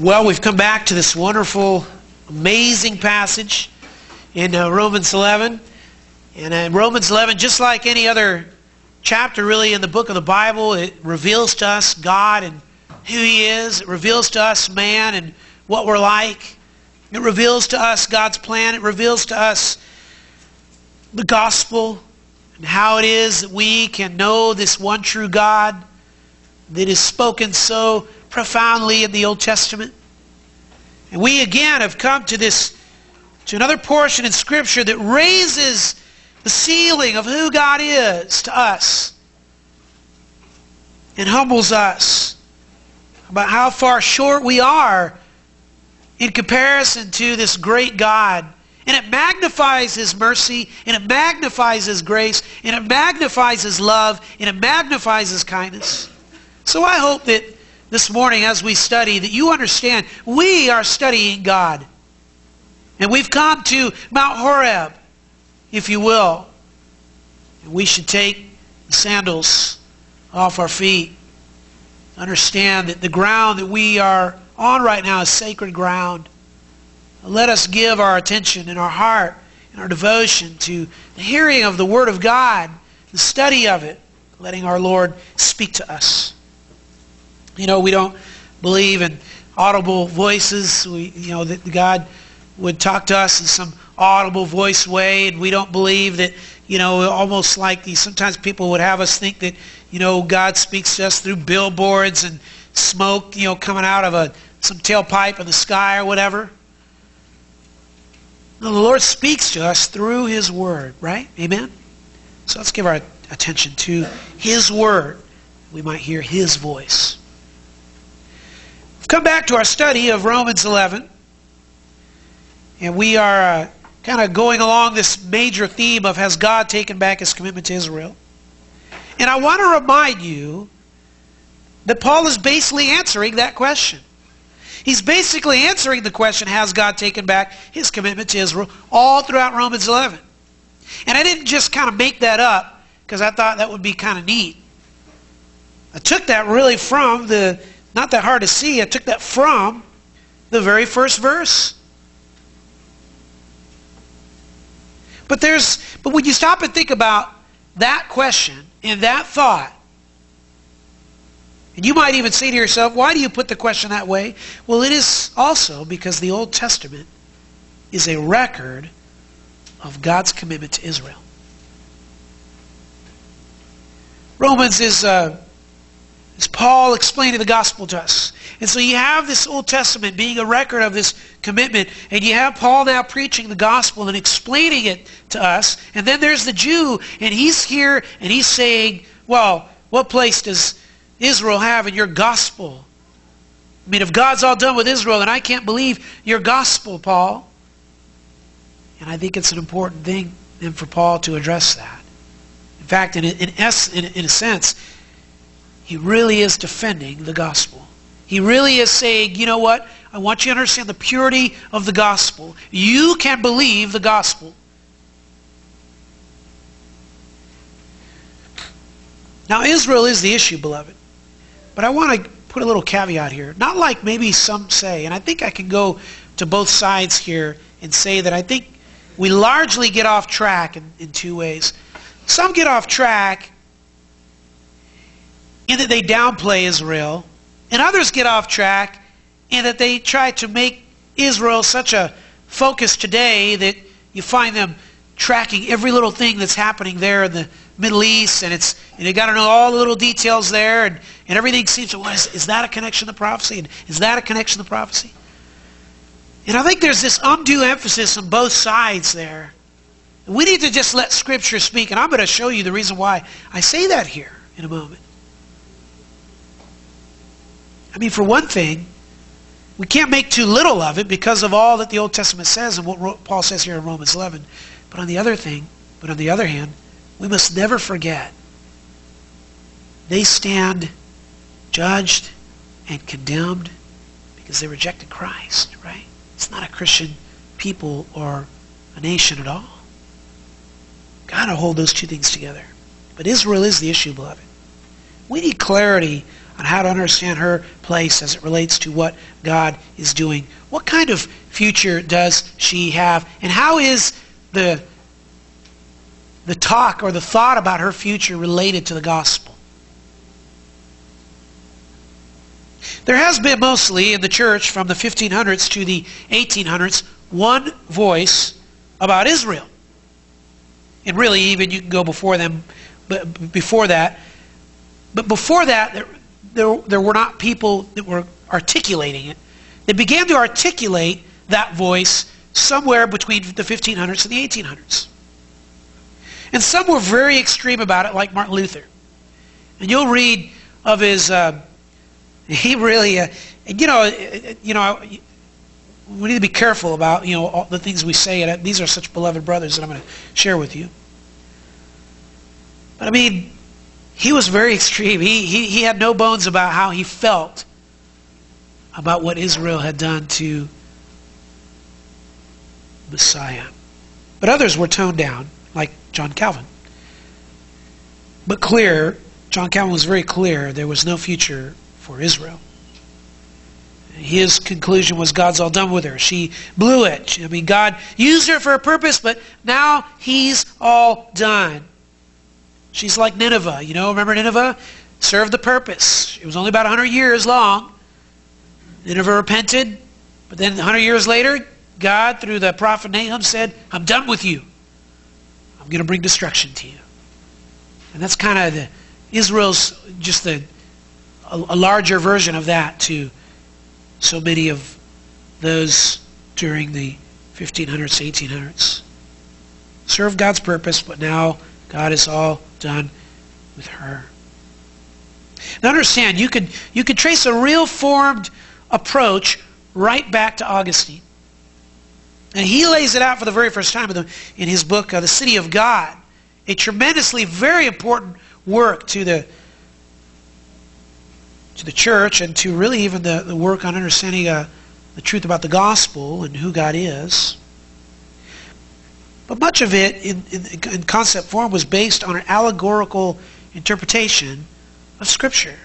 Well, we've come back to this wonderful, amazing passage in uh, Romans 11. And in Romans 11, just like any other chapter really in the book of the Bible, it reveals to us God and who He is. It reveals to us man and what we're like. It reveals to us God's plan. It reveals to us the gospel and how it is that we can know this one true God that is spoken so profoundly in the Old Testament. And we again have come to this to another portion in Scripture that raises the ceiling of who God is to us and humbles us about how far short we are in comparison to this great God. And it magnifies His mercy, and it magnifies His grace, and it magnifies His love, and it magnifies His kindness. So I hope that this morning as we study that you understand we are studying God. And we've come to Mount Horeb, if you will. And we should take the sandals off our feet. Understand that the ground that we are on right now is sacred ground. Let us give our attention and our heart and our devotion to the hearing of the Word of God, the study of it, letting our Lord speak to us. You know, we don't believe in audible voices. We, you know, that God would talk to us in some audible voice way, and we don't believe that, you know, almost like these, sometimes people would have us think that, you know, God speaks to us through billboards and smoke, you know, coming out of a some tailpipe in the sky or whatever. No, the Lord speaks to us through His Word, right? Amen? So let's give our attention to His Word. We might hear His voice come back to our study of Romans 11. And we are uh, kind of going along this major theme of has God taken back his commitment to Israel? And I want to remind you that Paul is basically answering that question. He's basically answering the question, has God taken back his commitment to Israel, all throughout Romans 11. And I didn't just kind of make that up because I thought that would be kind of neat. I took that really from the not that hard to see. I took that from the very first verse. But there's but when you stop and think about that question and that thought, and you might even say to yourself, why do you put the question that way? Well, it is also because the Old Testament is a record of God's commitment to Israel. Romans is uh, Paul explaining the gospel to us. And so you have this Old Testament being a record of this commitment, and you have Paul now preaching the gospel and explaining it to us. And then there's the Jew, and he's here and he's saying, Well, what place does Israel have in your gospel? I mean, if God's all done with Israel, then I can't believe your gospel, Paul. And I think it's an important thing then for Paul to address that. In fact, in, in, in a sense, he really is defending the gospel. He really is saying, you know what? I want you to understand the purity of the gospel. You can believe the gospel. Now, Israel is the issue, beloved. But I want to put a little caveat here. Not like maybe some say, and I think I can go to both sides here and say that I think we largely get off track in, in two ways. Some get off track in that they downplay Israel, and others get off track in that they try to make Israel such a focus today that you find them tracking every little thing that's happening there in the Middle East, and it's and you got to know all the little details there, and, and everything seems to well, is, is that a connection to prophecy? And is that a connection to prophecy? And I think there's this undue emphasis on both sides there. We need to just let Scripture speak, and I'm going to show you the reason why I say that here in a moment. I mean, for one thing, we can't make too little of it because of all that the Old Testament says and what Paul says here in Romans 11. But on the other thing, but on the other hand, we must never forget they stand judged and condemned because they rejected Christ, right? It's not a Christian people or a nation at all. Got to hold those two things together. But Israel is the issue, beloved. We need clarity on how to understand her place as it relates to what God is doing. What kind of future does she have? And how is the, the talk or the thought about her future related to the gospel? There has been mostly in the church from the 1500s to the 1800s one voice about Israel. And really, even you can go before them, but before that. But before that, there, there, were not people that were articulating it. They began to articulate that voice somewhere between the 1500s and the 1800s. And some were very extreme about it, like Martin Luther. And you'll read of his. Uh, he really, uh, you know, you know, we need to be careful about you know all the things we say. And these are such beloved brothers that I'm going to share with you. But I mean, he was very extreme. He, he, he had no bones about how he felt about what Israel had done to Messiah. But others were toned down, like John Calvin. But clear, John Calvin was very clear there was no future for Israel. His conclusion was God's all done with her. She blew it. I mean, God used her for a purpose, but now He's all done. She's like Nineveh. You know, remember Nineveh? Served the purpose. It was only about 100 years long. Nineveh repented, but then 100 years later, God, through the prophet Nahum, said, I'm done with you. I'm going to bring destruction to you. And that's kind of the Israel's just the a, a larger version of that to so many of those during the 1500s, 1800s. Served God's purpose, but now God is all done with her. Now understand, you could, you could trace a real formed approach right back to Augustine. And he lays it out for the very first time in his book, uh, The City of God, a tremendously very important work to the to the church and to really even the, the work on understanding uh, the truth about the gospel and who God is. But much of it in, in, in concept form was based on an allegorical interpretation of Scripture.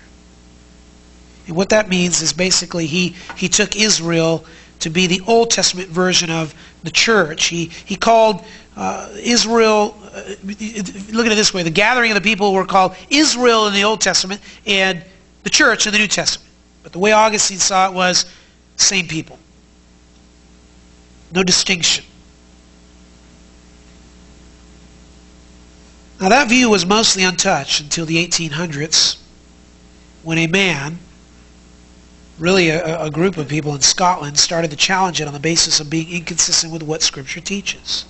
And what that means is basically he, he took Israel to be the Old Testament version of the church. He, he called uh, Israel, uh, look at it this way the gathering of the people were called Israel in the Old Testament, and the church in the New Testament. But the way Augustine saw it was same people. No distinction. Now that view was mostly untouched until the 1800s when a man, really a, a, group of people in Scotland, started to challenge it on the basis of being inconsistent with what Scripture teaches.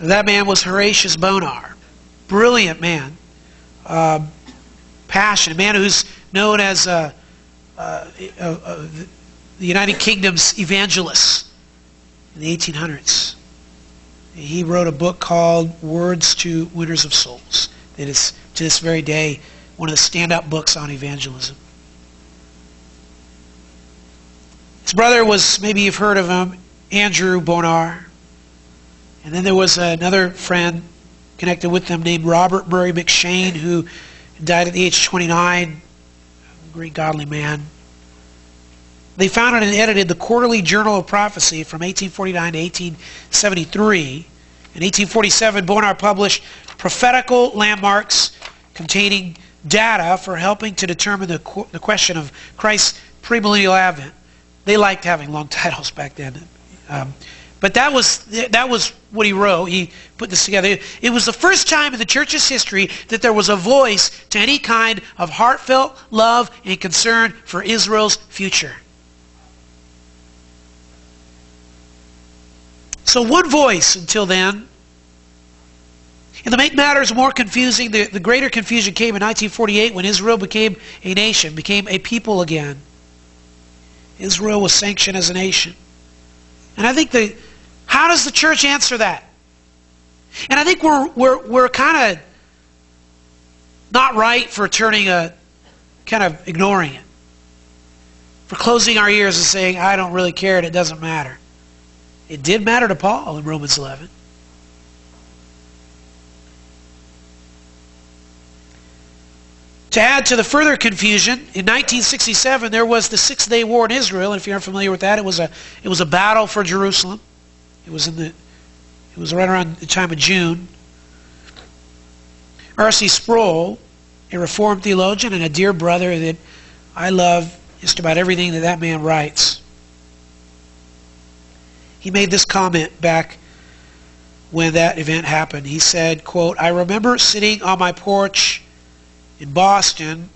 That man was Horatius Bonar. Brilliant man. Passion, a man who's known as uh, uh, uh, the United Kingdom's evangelist in the 1800s. He wrote a book called Words to Winners of Souls that is, to this very day, one of the standout books on evangelism. His brother was, maybe you've heard of him, Andrew Bonar. And then there was another friend connected with them named Robert Murray M'Cheyne, who died at the age of 29. A great godly man. They founded and edited the Quarterly Journal of Prophecy from 1849 to 1873. In 1847, Bonar published prophetical landmarks containing data for helping to determine the, the question of Christ's premillennial advent. They liked having long titles back then. Um, but that was, that was what he wrote. He put this together. It was the first time in the church's history that there was a voice to any kind of heartfelt love and concern for Israel's future. So one voice until then. And to make matters more confusing, the, the greater confusion came in 1948 when Israel became a nation, became a people again. Israel was sanctioned as a nation. And I think the, how does the church answer that? And I think we're, we're, we're kind of not right for turning a, kind of ignoring it. For closing our ears and saying, I don't really care and it doesn't matter. It did matter to Paul in Romans 11. To add to the further confusion, in 1967 there was the Six Day War in Israel, and if you're unfamiliar with that, it was a it was a battle for Jerusalem. It was in the it was right around the time of June. R.C. Sproul, a Reformed theologian and a dear brother that I love just about everything that that man writes. He made this comment back when that event happened. He said, quote, I remember sitting on my porch in Boston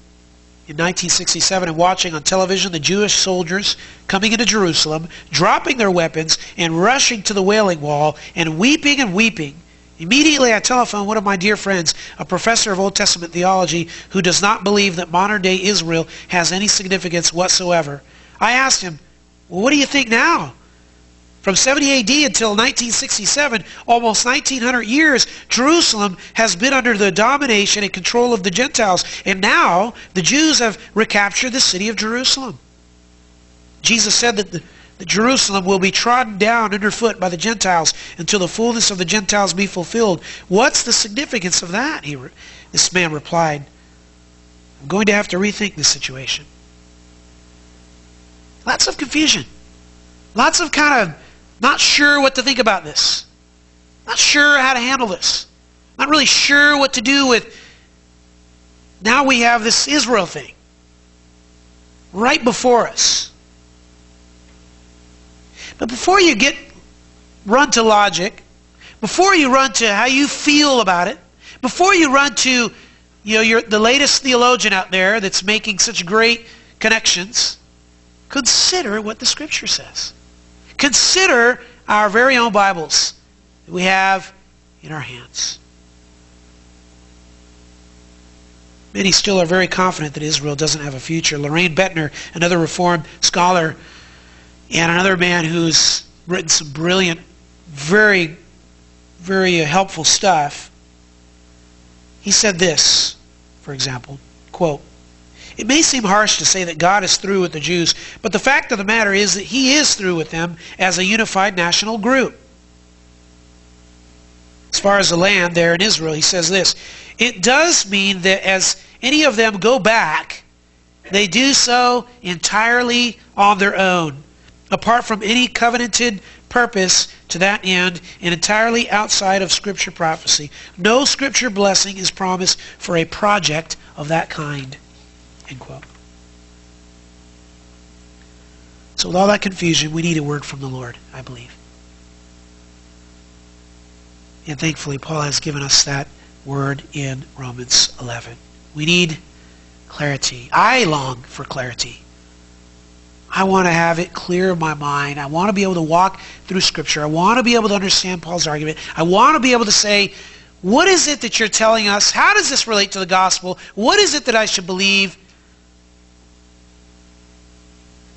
in 1967 and watching on television the Jewish soldiers coming into Jerusalem, dropping their weapons and rushing to the Wailing Wall and weeping and weeping. Immediately I telephoned one of my dear friends, a professor of Old Testament theology, who does not believe that modern day Israel has any significance whatsoever. I asked him, Well, what do you think now? From 70 AD until 1967, almost 1900 years, Jerusalem has been under the domination and control of the Gentiles. And now the Jews have recaptured the city of Jerusalem. Jesus said that, the, that Jerusalem will be trodden down underfoot by the Gentiles until the fullness of the Gentiles be fulfilled. What's the significance of that? He, this man replied, I'm going to have to rethink this situation. Lots of confusion. Lots of kind of not sure what to think about this. Not sure how to handle this. Not really sure what to do with. Now we have this Israel thing right before us. But before you get run to logic, before you run to how you feel about it, before you run to you know you're the latest theologian out there that's making such great connections, consider what the scripture says. Consider our very own Bibles that we have in our hands. Many still are very confident that Israel doesn't have a future. Lorraine Boettner, another Reformed scholar, and another man who's written some brilliant, very, very helpful stuff, he said this, for example, quote, it may seem harsh to say that God is through with the Jews, but the fact of the matter is that He is through with them as a unified national group. As far as the land there in Israel, he says this It does mean that as any of them go back, they do so entirely on their own, apart from any covenanted purpose to that end and entirely outside of Scripture prophecy. No Scripture blessing is promised for a project of that kind. End quote. So with all that confusion, we need a word from the Lord, I believe. And thankfully, Paul has given us that word in Romans 11. We need clarity. I long for clarity. I want to have it clear in my mind. I want to be able to walk through Scripture. I want to be able to understand Paul's argument. I want to be able to say, what is it that you're telling us? How does this relate to the gospel? What is it that I should believe?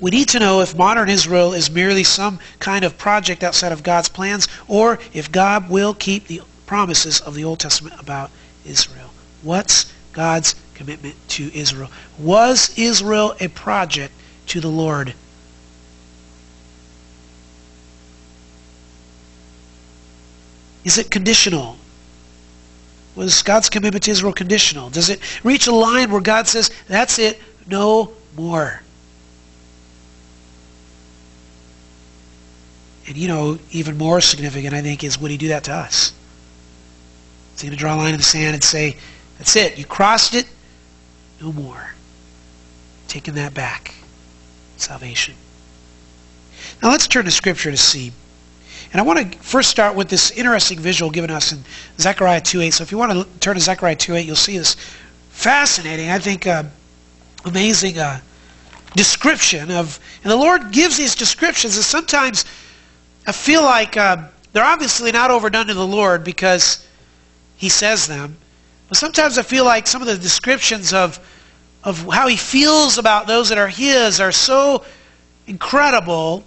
We need to know if modern Israel is merely some kind of project outside of God's plans or if God will keep the promises of the Old Testament about Israel. What's God's commitment to Israel? Was Israel a project to the Lord? Is it conditional? Was God's commitment to Israel conditional? Does it reach a line where God says, that's it, no more? And you know, even more significant, I think, is would he do that to us? Is he going to draw a line in the sand and say, that's it, you crossed it, no more. Taking that back. Salvation. Now let's turn to Scripture to see. And I want to first start with this interesting visual given us in Zechariah 2.8. So if you want to turn to Zechariah 2.8, you'll see this fascinating, I think, uh, amazing uh, description of... And the Lord gives these descriptions, and sometimes I feel like uh, they're obviously not overdone to the Lord because He says them. But sometimes I feel like some of the descriptions of, of how He feels about those that are His are so incredible.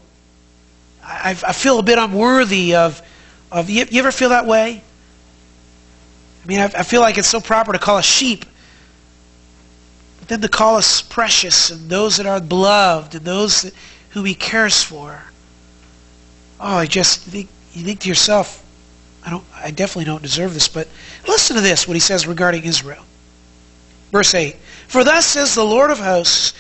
I, I feel a bit unworthy of. of you, you ever feel that way? I mean, I, I feel like it's so proper to call us sheep. But then to call us precious and those that are beloved and those that, who He cares for oh, I just think you think to yourself, I don't, I definitely don't deserve this. But listen to this, what he says regarding Israel. Verse 8 For thus says the Lord of hosts,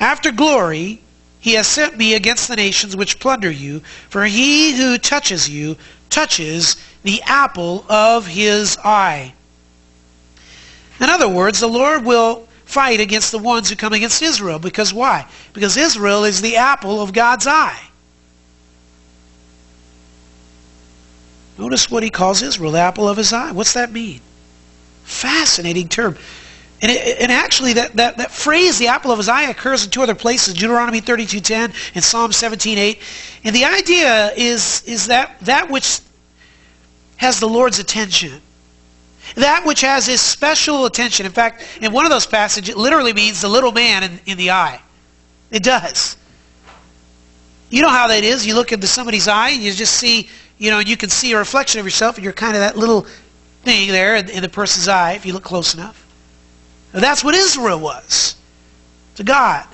after glory, he has sent me against the nations which plunder you, for he who touches you touches the apple of his eye. In other words, the Lord will fight against the ones who come against Israel. Because why? Because Israel is the apple of God's eye. Notice what he calls Israel, the apple of his eye. What's that mean? Fascinating term. And, it, and actually, that, that, that phrase, the apple of his eye, occurs in two other places, Deuteronomy 32.10 and Psalm 17.8. And the idea is, is that that which has the Lord's attention. That which has his special attention. In fact, in one of those passages, it literally means the little man in, in the eye. It does. You know how that is. You look into somebody's eye and you just see, you know, you can see a reflection of yourself and you're kind of that little thing there in, the person's eye if you look close enough. That's what Israel was to God.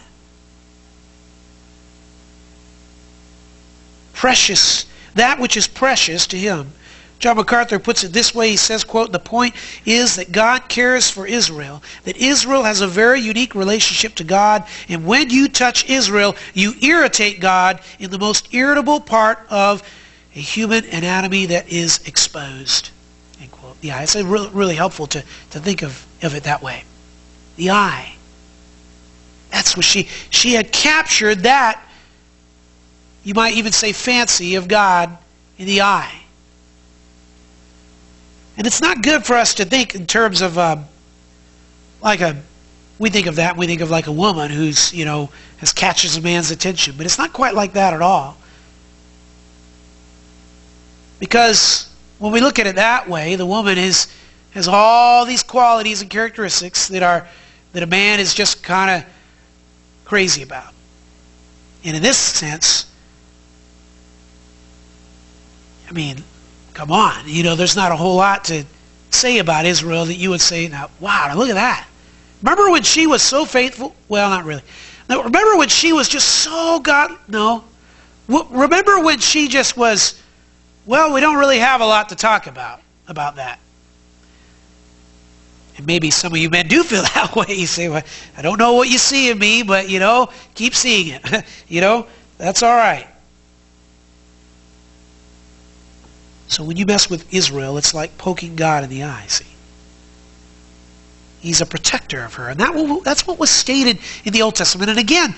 Precious, that which is precious to him. John MacArthur puts it this way. He says, quote, the point is that God cares for Israel, that Israel has a very unique relationship to God, and when you touch Israel, you irritate God in the most irritable part of a human anatomy that is exposed. End quote. Yeah, it's really, really helpful to, to think of, of it that way the eye. That's what she she had captured that you might even say fancy of God in the eye. And it's not good for us to think in terms of um, like a we think of that we think of like a woman who's you know has catches a man's attention, but it's not quite like that at all. Because when we look at it that way, the woman is has all these qualities and characteristics that are that a man is just kind of crazy about. And in this sense, I mean, come on. You know, there's not a whole lot to say about Israel that you would say, now, wow, look at that. Remember when she was so faithful? Well, not really. Now, remember when she was just so God? No. Remember when she just was, well, we don't really have a lot to talk about about that. And maybe some of you men do feel that way. You say, well, I don't know what you see in me, but, you know, keep seeing it. you know, that's all right. So when you mess with Israel, it's like poking God in the eye, see? He's a protector of her. And that that's what was stated in the Old Testament. And again,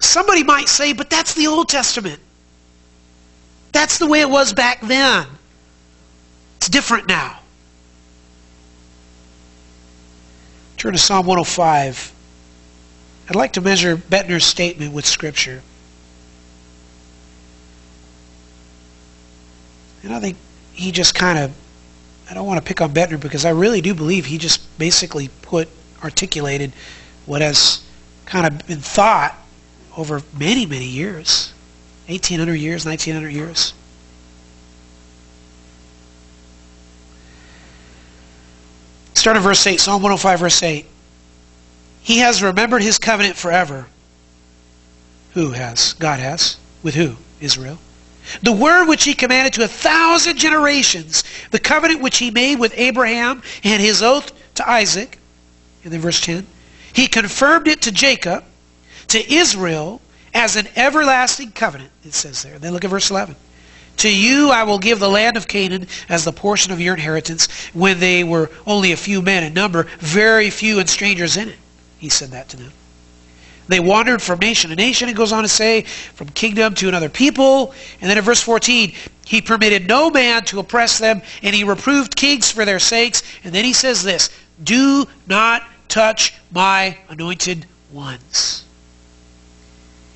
somebody might say, but that's the Old Testament. That's the way it was back then. It's different now. Turn to Psalm 105. I'd like to measure Boettner's statement with Scripture. And I think he just kind of, I don't want to pick on Boettner because I really do believe he just basically put, articulated what has kind of been thought over many, many years 1800 years, 1900 years. Start in verse 8, Psalm 105, verse 8. He has remembered his covenant forever. Who has? God has. With who? Israel. The word which he commanded to a thousand generations, the covenant which he made with Abraham and his oath to Isaac. And then verse 10. He confirmed it to Jacob, to Israel, as an everlasting covenant, it says there. Then look at verse 11. To you I will give the land of Canaan as the portion of your inheritance when they were only a few men in number, very few and strangers in it. He said that to them. They wandered from nation to nation, it goes on to say, from kingdom to another people. And then in verse 14, he permitted no man to oppress them, and he reproved kings for their sakes. And then he says this Do not touch my anointed ones,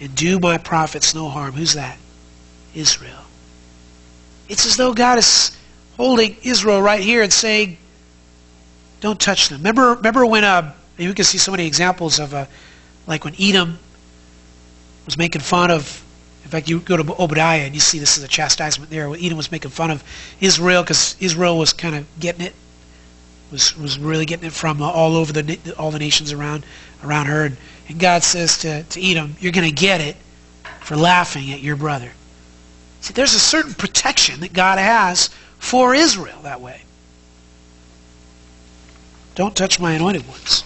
and do my prophets no harm. Who's that? Israel. It's as though God is holding Israel right here and saying, don't touch them. Remember, remember when, uh, you can see so many examples of, uh, like when Edom was making fun of, in fact, you go to Obadiah and you see this is a chastisement there. When Edom was making fun of Israel because Israel was kind of getting it, was was really getting it from uh, all over the all the nations around around her. And, and God says to, to Edom, you're going to get it for laughing at your brother. See, there's a certain protection that God has for Israel that way. Don't touch my anointed ones.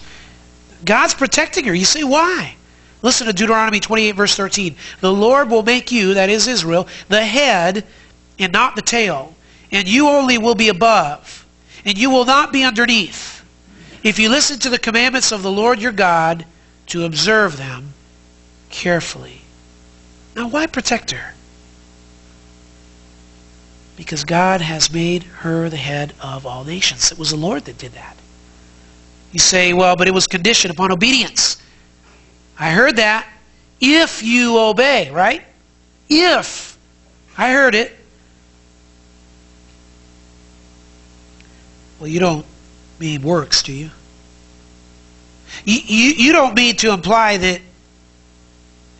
God's protecting her. You say, why? Listen to Deuteronomy 28, verse 13. The Lord will make you, that is Israel, the head and not the tail, and you only will be above, and you will not be underneath. If you listen to the commandments of the Lord your God to observe them carefully. Now, why protect her? Because God has made her the head of all nations. It was the Lord that did that. You say, well, but it was conditioned upon obedience. I heard that. If you obey, right? If. I heard it. Well, you don't mean works, do you? You, you, you don't mean to imply that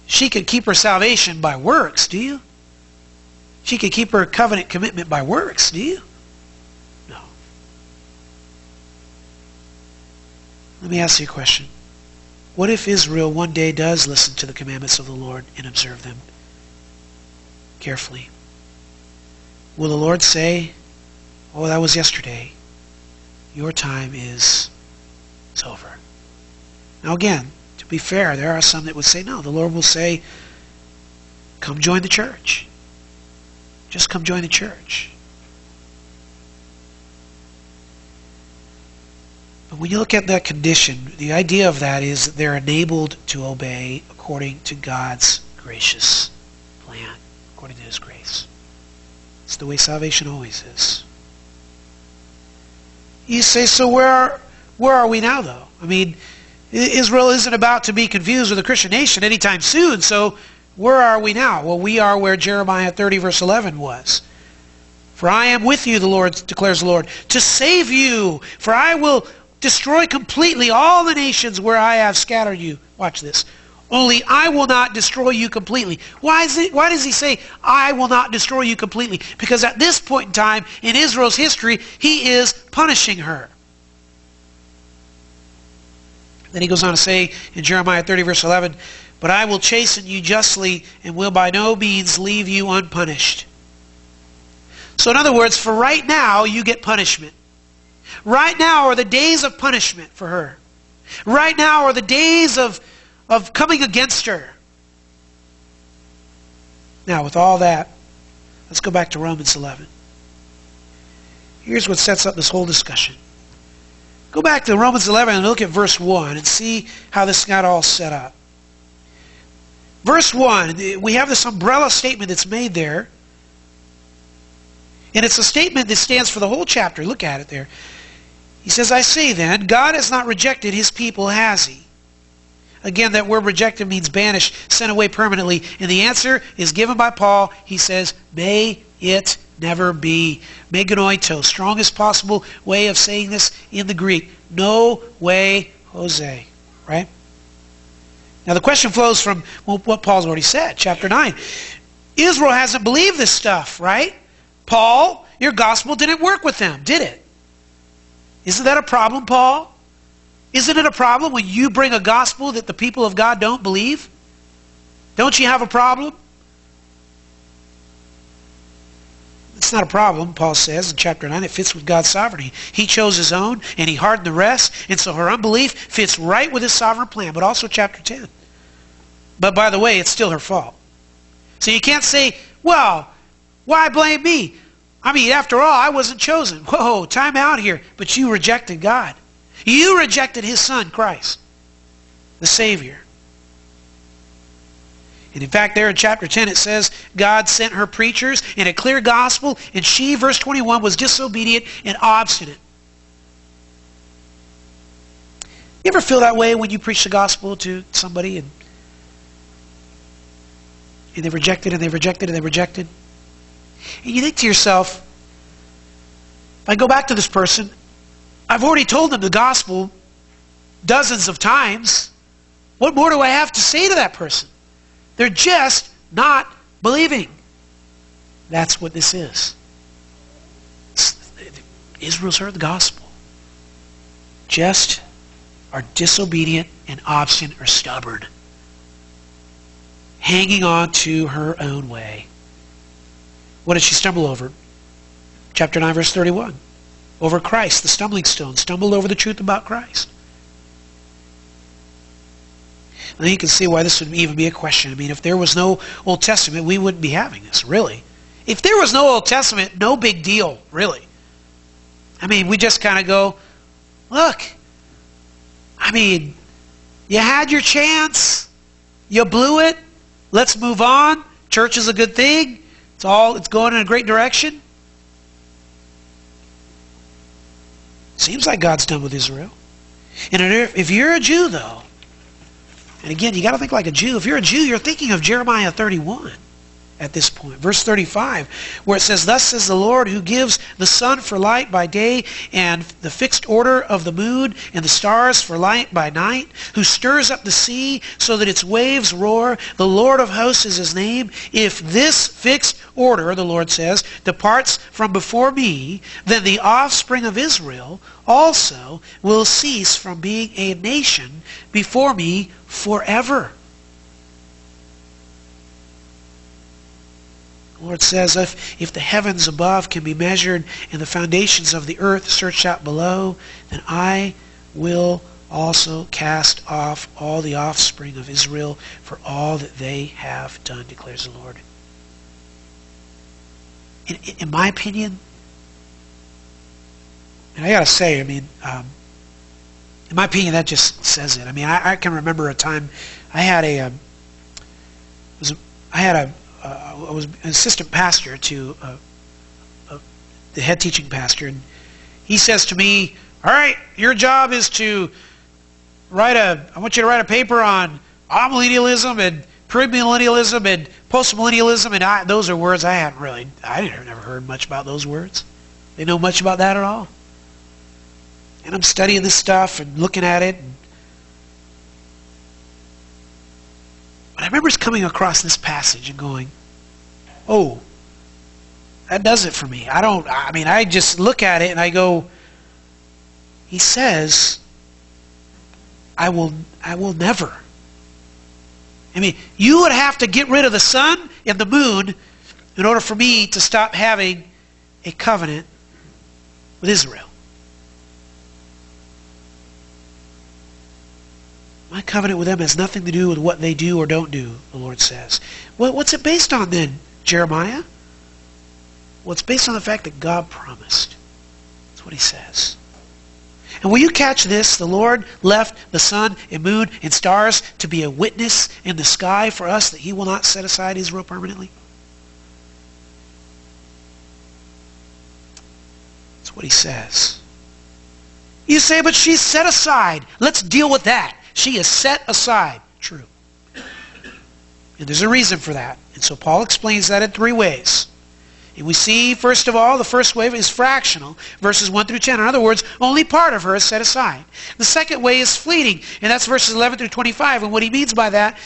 she could keep her salvation by works, do you? She could keep her covenant commitment by works, do you? No. Let me ask you a question. What if Israel one day does listen to the commandments of the Lord and observe them carefully? Will the Lord say, Oh, that was yesterday. Your time is it's over. Now again, to be fair, there are some that would say, no, the Lord will say, come join the church. Just come join the church. But when you look at that condition, the idea of that is that they're enabled to obey according to God's gracious plan, according to His grace. It's the way salvation always is. You say, so where are, where are we now, though? I mean, Israel isn't about to be confused with a Christian nation anytime soon, so where are we now? Well, we are where Jeremiah 30, verse 11 was. For I am with you, the Lord declares the Lord, to save you. For I will destroy completely all the nations where I have scattered you. Watch this. Only I will not destroy you completely. Why, is it, why does he say, I will not destroy you completely? Because at this point in time in Israel's history, he is punishing her. Then he goes on to say in Jeremiah 30, verse 11, But I will chasten you justly and will by no means leave you unpunished. So, in other words, for right now, you get punishment. Right now are the days of punishment for her. Right now are the days of of coming against her. Now, with all that, let's go back to Romans 11. Here's what sets up this whole discussion. Go back to Romans 11 and look at verse 1 and see how this got all set up. Verse 1, we have this umbrella statement that's made there. And it's a statement that stands for the whole chapter. Look at it there. He says, I say then, God has not rejected his people, has he? Again, that word rejected means banished, sent away permanently. And the answer is given by Paul. He says, may it never be. Me genoito, strongest possible way of saying this in the Greek. No way, Jose. Right? Now the question flows from what Paul's already said, chapter 9. Israel hasn't believed this stuff, right? Paul, your gospel didn't work with them, did it? Isn't that a problem, Paul? Isn't it a problem when you bring a gospel that the people of God don't believe? Don't you have a problem? It's not a problem, Paul says in chapter 9. It fits with God's sovereignty. He chose his own, and he hardened the rest, and so her unbelief fits right with his sovereign plan, but also chapter 10. But by the way, it's still her fault. So you can't say, well, why blame me? I mean, after all, I wasn't chosen. Whoa, time out here. But you rejected God. You rejected his son, Christ, the Savior. And in fact, there in chapter 10, it says God sent her preachers in a clear gospel, and she, verse 21, was disobedient and obstinate. You ever feel that way when you preach the gospel to somebody and, and they've rejected and they've rejected and they've rejected? And you think to yourself, if I go back to this person, I've already told them the gospel dozens of times. What more do I have to say to that person? They're just not believing. That's what this is. Israel's heard the gospel. Just are disobedient and obstinate or stubborn. Hanging on to her own way. What did she stumble over? Chapter 9, verse 31. over Christ, the stumbling stone, stumbled over the truth about Christ. And then you can see why this would even be a question. I mean, if there was no Old Testament, we wouldn't be having this, really. If there was no Old Testament, no big deal, really. I mean, we just kind of go, look, I mean, you had your chance, you blew it, let's move on. Church is a good thing. It's all it's going in a great direction. Seems like God's done with Israel. And if you're a Jew, though, and again, you got to think like a Jew. If you're a Jew, you're thinking of Jeremiah 31 at this point. Verse 35, where it says, Thus says the Lord, who gives the sun for light by day, and the fixed order of the moon, and the stars for light by night, who stirs up the sea so that its waves roar. The Lord of hosts is his name. If this fixed order, the Lord says, departs from before me, then the offspring of Israel also will cease from being a nation before me forever. The Lord says, if, if the heavens above can be measured and the foundations of the earth searched out below, then I will also cast off all the offspring of Israel for all that they have done, declares the Lord. In, in my opinion, and I got to say, I mean, um, in my opinion, that just says it. I mean, I, I can remember a time I had a, um, was a I had a uh, I was an assistant pastor to uh, uh, the head teaching pastor, and he says to me, "All right, your job is to write a. I want you to write a paper on amillennialism and premillennialism and postmillennialism." And I, those are words I hadn't really, I never never heard much about those words. They know much about that at all. And I'm studying this stuff and looking at it. But I remember coming across this passage and going, oh, that does it for me. I don't, I mean, I just look at it and I go, he says, I will, I will never. I mean, you would have to get rid of the sun and the moon in order for me to stop having a covenant with Israel. My covenant with them has nothing to do with what they do or don't do, the Lord says. Well, what's it based on then, Jeremiah? Well, it's based on the fact that God promised. That's what he says. And will you catch this? The Lord left the sun and moon and stars to be a witness in the sky for us that he will not set aside Israel permanently. That's what he says. You say, but she's set aside. Let's deal with that. She is set aside. True. And there's a reason for that. And so Paul explains that in three ways. And we see, first of all, the first way is fractional, verses 1 through 10. In other words, only part of her is set aside. The second way is fleeting, and that's verses 11 through 25. And what he means by that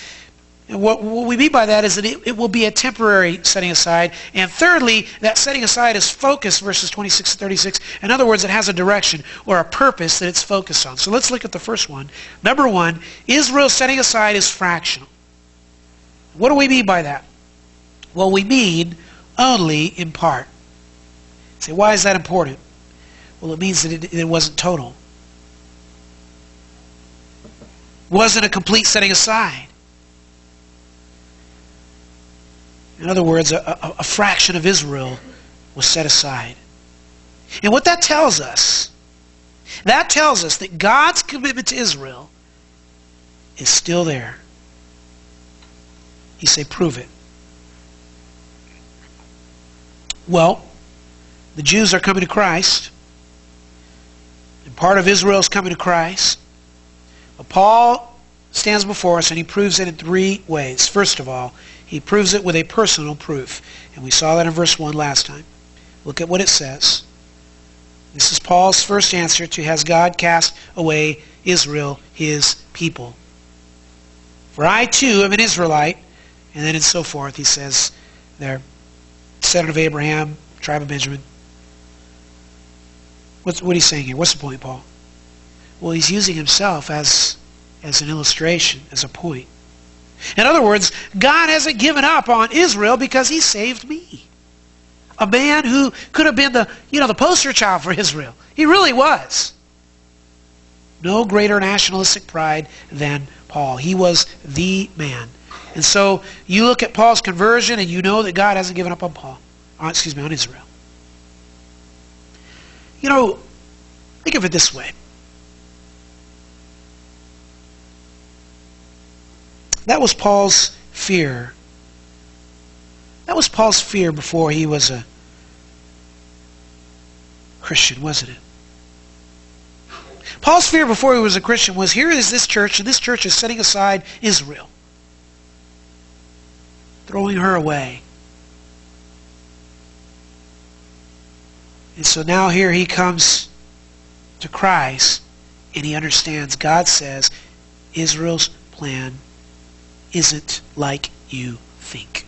what, what, we mean by that is that it, it, will be a temporary setting aside. And thirdly, that setting aside is focused, verses 26 to 36. In other words, it has a direction or a purpose that it's focused on. So let's look at the first one. Number one, Israel's setting aside is fractional. What do we mean by that? Well, we mean only in part. say, why is that important? Well, it means that it, it wasn't total. Wasn't a complete setting aside. In other words, a, a, a fraction of Israel was set aside. And what that tells us, that tells us that God's commitment to Israel is still there. He say, prove it. Well, the Jews are coming to Christ. And part of Israel is coming to Christ. But Paul stands before us and he proves it in three ways. First of all, he proves it with a personal proof. And we saw that in verse 1 last time. Look at what it says. This is Paul's first answer to Has God cast away Israel, his people? For I too am an Israelite. And then and so forth, he says there, descendant of Abraham, tribe of Benjamin. What's, what he's saying here? What's the point, Paul? Well, he's using himself as, as an illustration, as a point. In other words, God hasn't given up on Israel because he saved me. A man who could have been the, you know, the poster child for Israel. He really was. No greater nationalistic pride than Paul. He was the man. And so you look at Paul's conversion and you know that God hasn't given up on Paul. Excuse me, on Israel. You know, think of it this way. That was Paul's fear. That was Paul's fear before he was a Christian, wasn't it? Paul's fear before he was a Christian was here is this church, and this church is setting aside Israel, throwing her away. And so now here he comes to Christ, and he understands God says Israel's plan isn't like you think.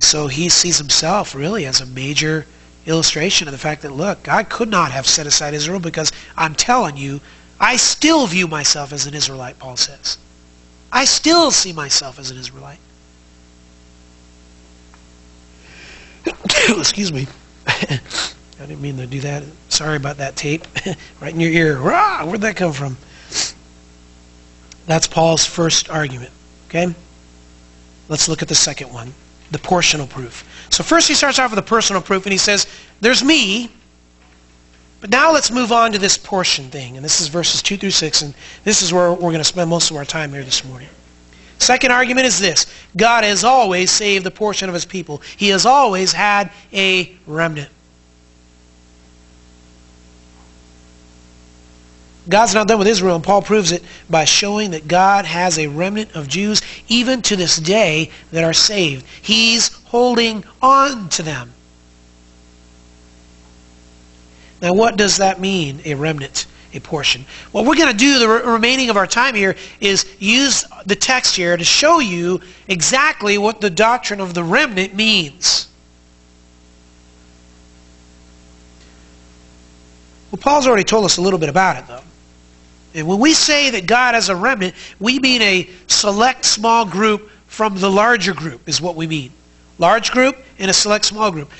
So he sees himself really as a major illustration of the fact that, look, God could not have set aside Israel because I'm telling you, I still view myself as an Israelite, Paul says. I still see myself as an Israelite. Excuse me. I didn't mean to do that. Sorry about that tape. right in your ear. Rah! Where'd that come from? That's Paul's first argument. Okay? Let's look at the second one the portional proof. So first he starts off with the personal proof and he says, there's me, but now let's move on to this portion thing. And this is verses 2 through 6, and this is where we're going to spend most of our time here this morning. Second argument is this God has always saved a portion of his people, he has always had a remnant. God's not done with Israel, and Paul proves it by showing that God has a remnant of Jews, even to this day, that are saved. He's holding on to them. Now, what does that mean, a remnant, a portion? What we're going to do the remaining of our time here is use the text here to show you exactly what the doctrine of the remnant means. Well, Paul's already told us a little bit about it, though. And when we say that God has a remnant, we mean a select small group from the larger group, is what we mean. Large group and a select small group.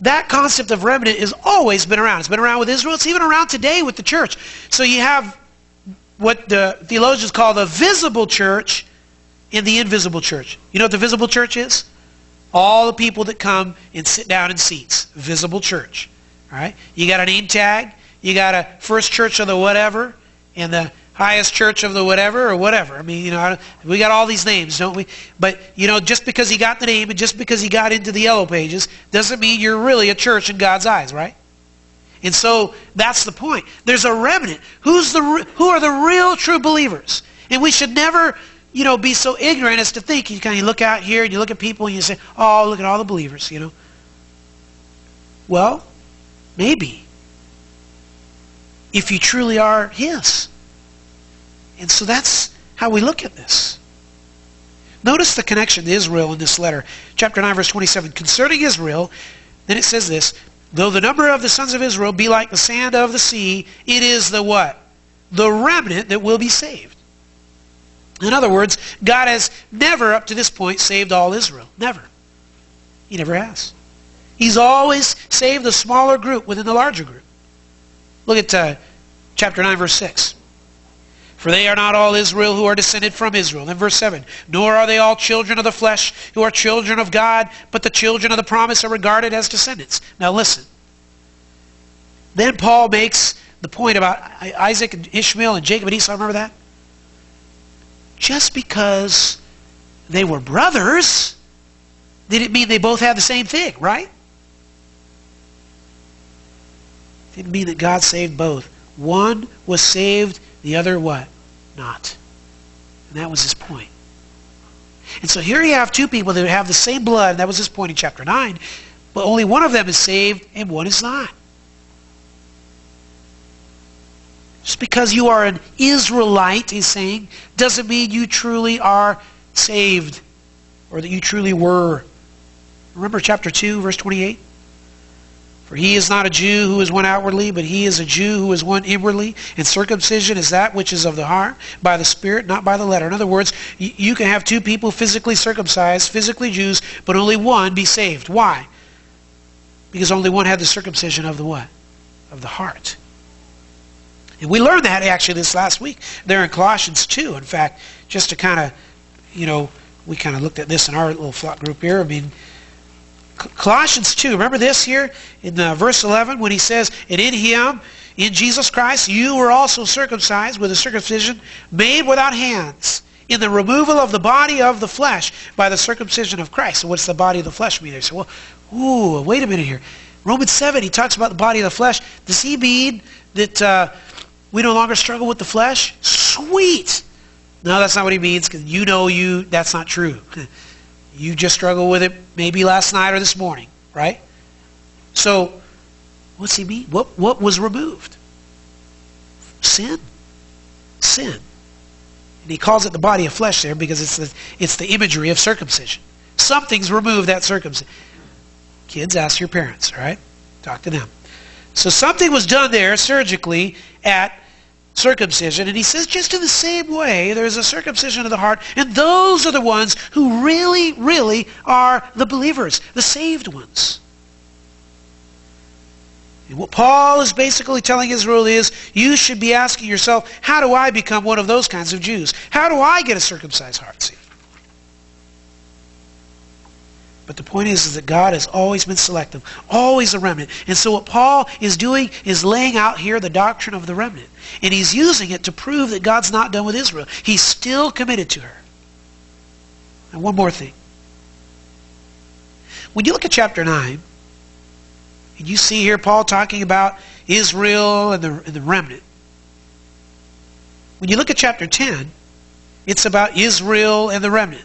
That concept of remnant has always been around. It's been around with Israel. It's even around today with the church. So you have what the theologians call the visible church and the invisible church. You know what the visible church is? All the people that come and sit down in seats. Visible church. All right? You got a name tag. You got a first church of the whatever and the highest church of the whatever or whatever. I mean, you know, we got all these names, don't we? But, you know, just because he got the name and just because he got into the yellow pages doesn't mean you're really a church in God's eyes, right? And so that's the point. There's a remnant. Who's the who are the real true believers? And we should never, you know, be so ignorant as to think you kind of look out here and you look at people and you say, "Oh, look at all the believers," you know. Well, maybe if you truly are His. And so that's how we look at this. Notice the connection to Israel in this letter. Chapter 9, verse 27. Concerning Israel, then it says this Though the number of the sons of Israel be like the sand of the sea, it is the what? The remnant that will be saved. In other words, God has never, up to this point, saved all Israel. Never. He never has. He's always saved the smaller group within the larger group. Look at uh, chapter 9, verse 6. For they are not all Israel who are descended from Israel. Then verse 7. Nor are they all children of the flesh who are children of God, but the children of the promise are regarded as descendants. Now listen. Then Paul makes the point about Isaac and Ishmael and Jacob and Esau. Remember that? Just because they were brothers didn't mean they both had the same thing, right? Didn't mean that God saved both. One was saved, the other what? Not. And that was his point. And so here you have two people that have the same blood, and that was his point in chapter 9, but only one of them is saved and one is not. Just because you are an Israelite, he's saying, doesn't mean you truly are saved or that you truly were. Remember chapter 2, verse 28? For he is not a Jew who is one outwardly, but he is a Jew who is one inwardly. And circumcision is that which is of the heart, by the Spirit, not by the letter. In other words, you can have two people physically circumcised, physically Jews, but only one be saved. Why? Because only one had the circumcision of the what? Of the heart. And we learned that actually this last week there in Colossians 2. In fact, just to kind of, you know, we kind of looked at this in our little flock group here. I mean, Colossians 2, remember this here in uh, verse 11 when he says, And in him, in Jesus Christ, you were also circumcised with a circumcision made without hands, in the removal of the body of the flesh by the circumcision of Christ. So, what's the body of the flesh mean? They say, well, ooh, wait a minute here. Romans 7, he talks about the body of the flesh. Does he mean that uh, we no longer struggle with the flesh? Sweet! No, that's not what he means, because you know you that's not true. you just struggle with it maybe last night or this morning, right? So, what's he mean? What, what was removed? Sin. Sin. And he calls it the body of flesh there because it's the, it's the imagery of circumcision. Something's removed that circumcision. Kids, ask your parents, all right? Talk to them. So something was done there surgically at circumcision. And he says, just in the same way, there's a circumcision of the heart, and those are the ones who really, really are the believers, the saved ones. And what Paul is basically telling Israel is, you should be asking yourself, how do I become one of those kinds of Jews? How do I get a circumcised heart? See? But the point is, is that God has always been selective, always a remnant. And so what Paul is doing is laying out here the doctrine of the remnant. And he's using it to prove that God's not done with Israel. He's still committed to her. And one more thing. When you look at chapter 9, and you see here Paul talking about Israel and the, and the remnant. When you look at chapter 10, it's about Israel and the remnant.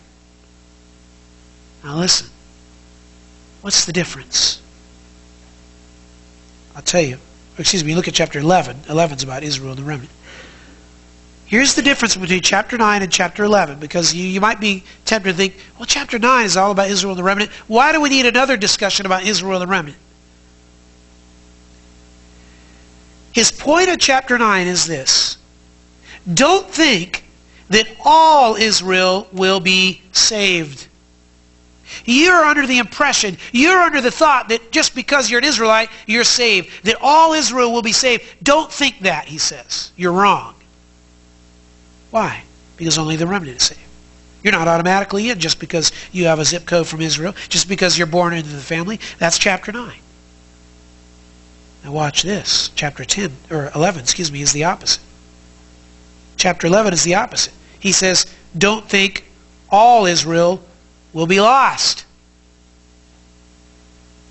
Now listen. What's the difference? I'll tell you. Excuse me, look at chapter 11. 11 is about Israel and the remnant. Here's the difference between chapter 9 and chapter 11 because you, you might be tempted to think, well, chapter 9 is all about Israel and the remnant. Why do we need another discussion about Israel and the remnant? His point of chapter 9 is this Don't think that all Israel will be saved. You're under the impression, you're under the thought that just because you're an Israelite, you're saved, that all Israel will be saved. Don't think that, he says. You're wrong. Why? Because only the remnant is saved. You're not automatically in just because you have a zip code from Israel, just because you're born into the family. That's chapter 9. Now watch this. Chapter 10, or 11, excuse me, is the opposite. Chapter 11 is the opposite. He says, don't think all Israel will be lost.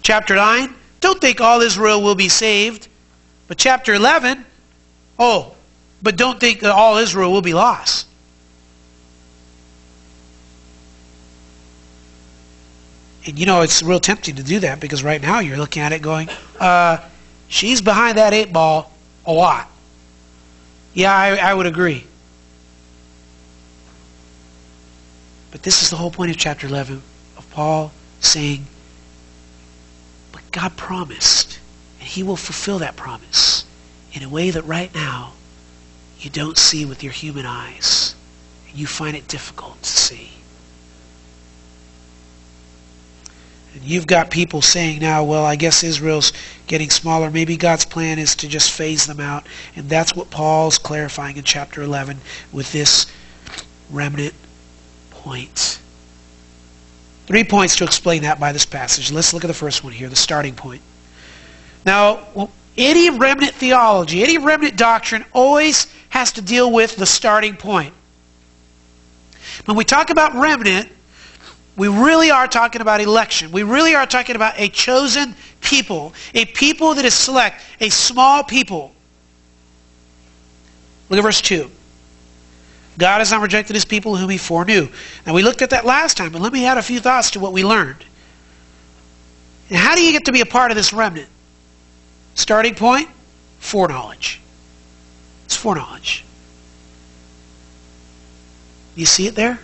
Chapter 9, don't think all Israel will be saved. But chapter 11, oh, but don't think that all Israel will be lost. And you know, it's real tempting to do that because right now you're looking at it going, uh, she's behind that eight ball a lot. Yeah, I, I would agree. But this is the whole point of chapter 11 of Paul saying, But God promised, and He will fulfill that promise in a way that right now you don't see with your human eyes. And you find it difficult to see. And you've got people saying now, well, I guess Israel's getting smaller. Maybe God's plan is to just phase them out. And that's what Paul's clarifying in chapter 11 with this remnant point. Three points to explain that by this passage. Let's look at the first one here, the starting point. Now, any remnant theology, any remnant doctrine always has to deal with the starting point. When we talk about remnant, we really are talking about election. We really are talking about a chosen people, a people that is select, a small people. Look at verse 2. God has not rejected his people whom he foreknew. And we looked at that last time, but let me add a few thoughts to what we learned. How do you get to be a part of this remnant? Starting point, foreknowledge. It's foreknowledge. You see it there?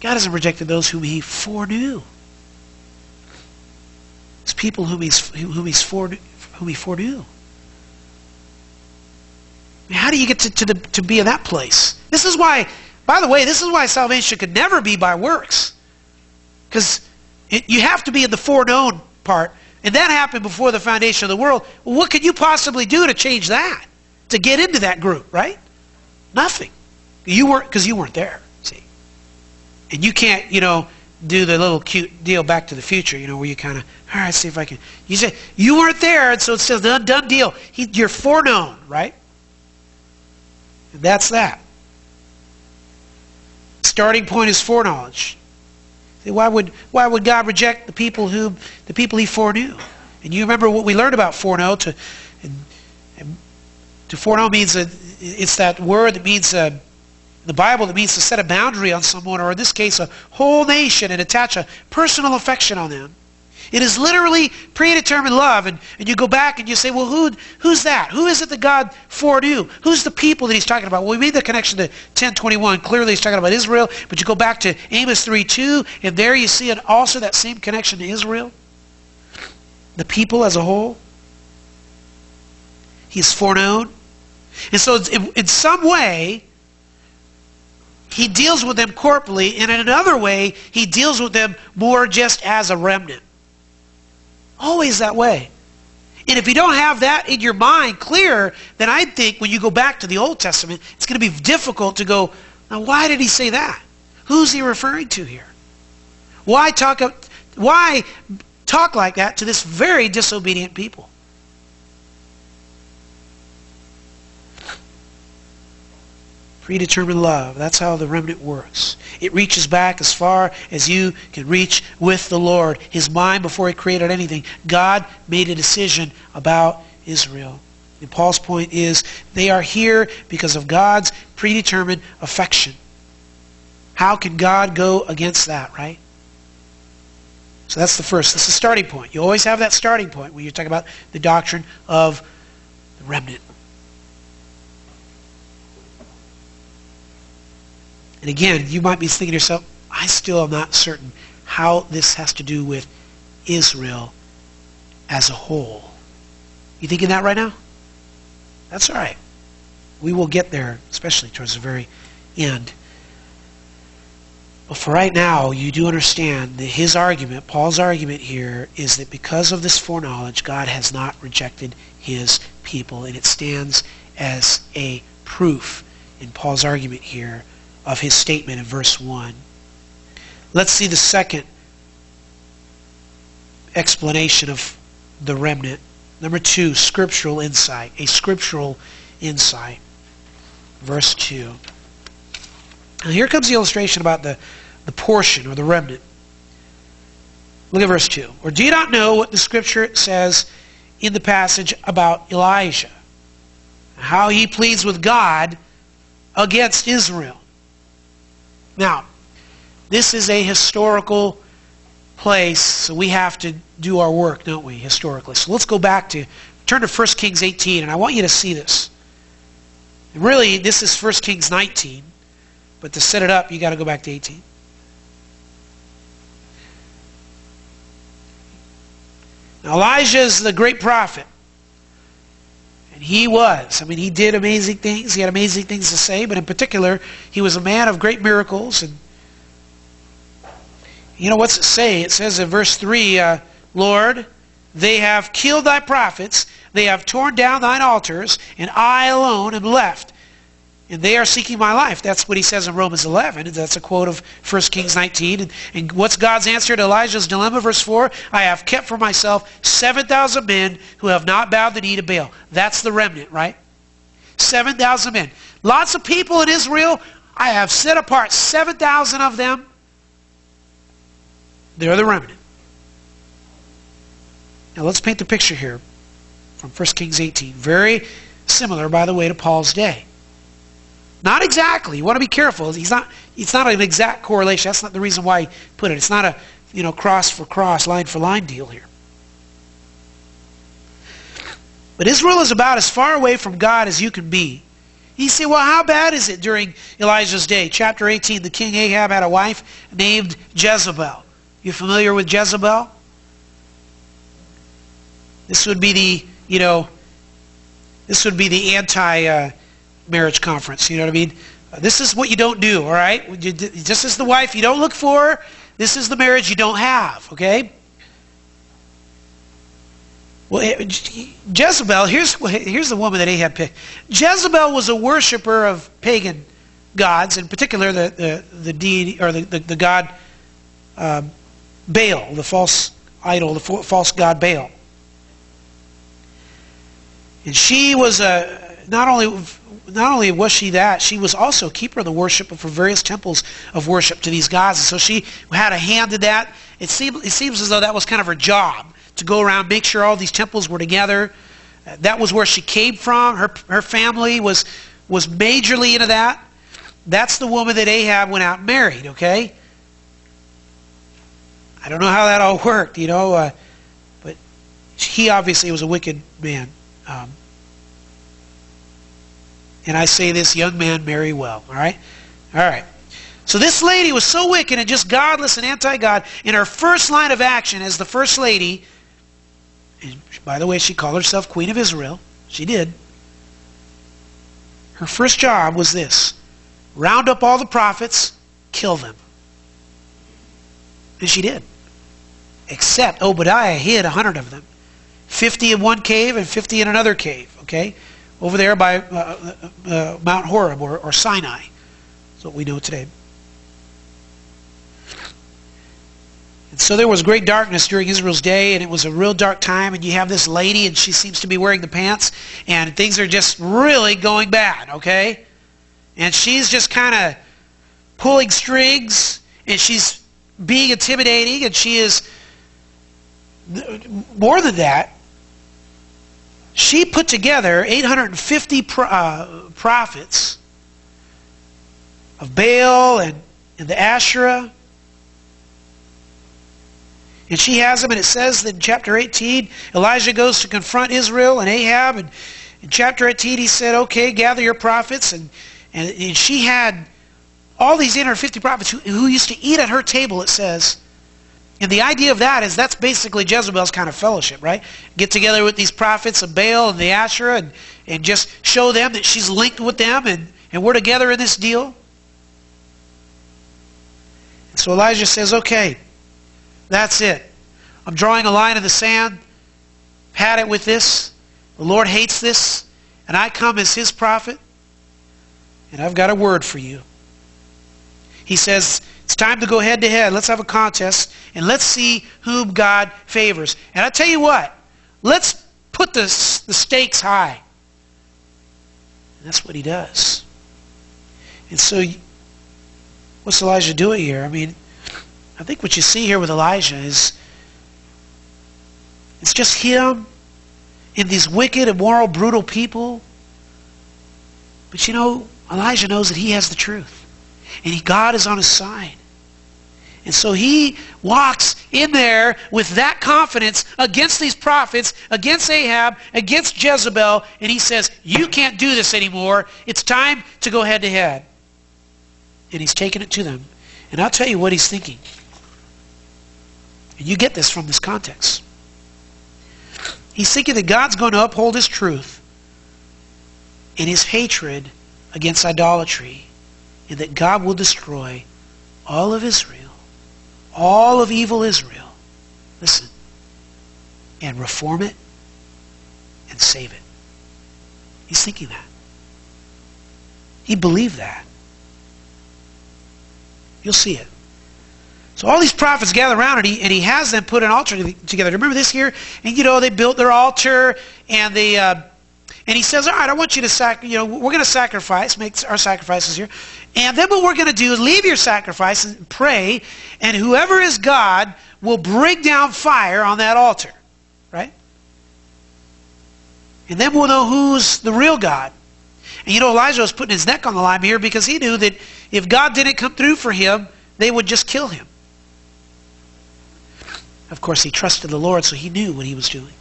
God hasn't rejected those whom he foreknew. It's people whom he's, whom he's whom he foreknew. How do you get to, to, the, to be in that place? This is why, by the way, this is why salvation could never be by works. Because you have to be in the foreknown part and that happened before the foundation of the world, well, what could you possibly do to change that? To get into that group, right? Nothing. You weren't because you weren't there, see. And you can't, you know, do the little cute deal back to the future, you know, where you kind of, all right, see if I can. You say, you weren't there, and so it says done, done deal. He, you're foreknown, right? That's that. Starting point is foreknowledge. Why would, why would God reject the people who the people he foreknew? And you remember what we learned about foreknow. To, and, and to foreknow means that it's that word that means uh, the Bible that means to set a boundary on someone, or in this case, a whole nation, and attach a personal affection on them. It is literally predetermined love. And, and you go back and you say, well, who, who's that? Who is it that God foreknew? Who's the people that he's talking about? Well, we made the connection to 1021. Clearly he's talking about Israel. But you go back to Amos 3.2, and there you see also that same connection to Israel. The people as a whole. He's foreknown. And so in some way, he deals with them corporally, and in another way, he deals with them more just as a remnant. Always that way. And if you don't have that in your mind clear, then I think when you go back to the Old Testament, it's going to be difficult to go, now why did he say that? Who's he referring to here? Why talk, why talk like that to this very disobedient people? Predetermined love. That's how the remnant works. It reaches back as far as you can reach with the Lord. His mind before he created anything. God made a decision about Israel. And Paul's point is they are here because of God's predetermined affection. How can God go against that, right? So that's the first. That's the starting point. You always have that starting point when you're talking about the doctrine of the remnant. And again, you might be thinking to yourself, I still am not certain how this has to do with Israel as a whole. You thinking that right now? That's all right. We will get there, especially towards the very end. But for right now, you do understand that his argument, Paul's argument here, is that because of this foreknowledge, God has not rejected his people. And it stands as a proof in Paul's argument here of his statement in verse 1. Let's see the second explanation of the remnant. Number two, scriptural insight. A scriptural insight. Verse 2. Now here comes the illustration about the, the portion or the remnant. Look at verse 2. Or do you not know what the scripture says in the passage about Elijah? How he pleads with God against Israel. Now, this is a historical place, so we have to do our work, don't we, historically. So let's go back to, turn to 1 Kings 18, and I want you to see this. Really, this is 1 Kings 19, but to set it up, you got to go back to 18. Now, Elijah is the great prophet. And he was. I mean, he did amazing things. He had amazing things to say, but in particular, he was a man of great miracles. And you know what's it say? It says in verse 3, uh, Lord, they have killed thy prophets, they have torn down thine altars, and I alone am left, and they are seeking my life. That's what he says in Romans 11. That's a quote of 1 Kings 19. And, and what's God's answer to Elijah's dilemma? Verse 4 I have kept for myself 7,000 men who have not bowed the knee to Baal. That's the remnant, right? 7,000 men. Lots of people in Israel. I have set apart 7,000 of them. They're the remnant. Now let's paint the picture here from 1 Kings 18. Very similar, by the way, to Paul's day. Not exactly. You want to be careful. He's not, it's not an exact correlation. That's not the reason why he put it. It's not a you know, cross for cross, line for line deal here. But Israel is about as far away from God as you can be. You say, well, how bad is it during Elijah's day? Chapter 18, the king Ahab had a wife named Jezebel. You familiar with Jezebel? This would be the, you know, this would be the anti uh, marriage conference. You know what I mean? This is what you don't do, all right? This is the wife you don't look for. This is the marriage you don't have, okay? Well, Jezebel, here's, here's the woman that Ahab picked. Jezebel was a worshiper of pagan gods, in particular the, the, the deity, or the, the, the god uh, Baal, the false idol, the false god Baal. And she was a, not only not only was she that, she was also keeper of the worship for various temples of worship to these gods. And so she had a hand in that. It, it seems as though that was kind of her job to go around, make sure all these temples were together. Uh, that was where she came from. Her, her family was, was majorly into that. That's the woman that Ahab went out and married, okay? I don't know how that all worked, you know, uh, but he obviously was a wicked man. Um, and I say this, young man, marry well, all right? All right. So this lady was so wicked and just godless and anti-God. In her first line of action as the first lady, and by the way, she called herself Queen of Israel. She did. Her first job was this round up all the prophets, kill them. And she did. Except Obadiah hid a hundred of them 50 in one cave and 50 in another cave, okay? Over there by uh, uh, uh, Mount Horeb or, or Sinai. That's what we know today. And so there was great darkness during Israel's day, and it was a real dark time. And you have this lady, and she seems to be wearing the pants, and things are just really going bad, okay? And she's just kind of pulling strings, and she's being intimidating, and she is more than that. She put together 850 pro, uh, prophets of Baal and, and the Asherah and she has them, and it says that in chapter 18, Elijah goes to confront Israel and Ahab. And in chapter 18, he said, Okay, gather your prophets. And, and, and she had all these 850 prophets who, who used to eat at her table, it says. And the idea of that is that's basically Jezebel's kind of fellowship, right? Get together with these prophets of Baal and the Asherah and, and just show them that she's linked with them and, and we're together in this deal. And so Elijah says, okay, that's it. I'm drawing a line in the sand. Had it with this. The Lord hates this. And I come as his prophet. And I've got a word for you. He says, it's time to go head to head. Let's have a contest. And let's see whom God favors. And I tell you what. Let's put the, the stakes high. And that's what he does. And so, what's Elijah doing here? I mean, I think what you see here with Elijah is it's just him and these wicked, immoral, brutal people. But you know, Elijah knows that he has the truth. And he, God is on his side. And so he walks in there with that confidence against these prophets, against Ahab, against Jezebel, and he says, You can't do this anymore. It's time to go head to head. And he's taking it to them. And I'll tell you what he's thinking. And you get this from this context. He's thinking that God's going to uphold his truth in his hatred against idolatry, and that God will destroy all of Israel, all of evil Israel. Listen, and reform it and save it. He's thinking that. He believed that. You'll see it. So all these prophets gather around and he, and he has them put an altar together. Remember this here? And you know, they built their altar and they, uh, and he says, all right, I want you to sac, you know, we're going to sacrifice, make our sacrifices here. And then what we're going to do is leave your sacrifice and pray, and whoever is God will bring down fire on that altar. Right? And then we'll know who's the real God. And you know, Elijah was putting his neck on the line here because he knew that if God didn't come through for him, they would just kill him. Of course, he trusted the Lord, so he knew what he was doing.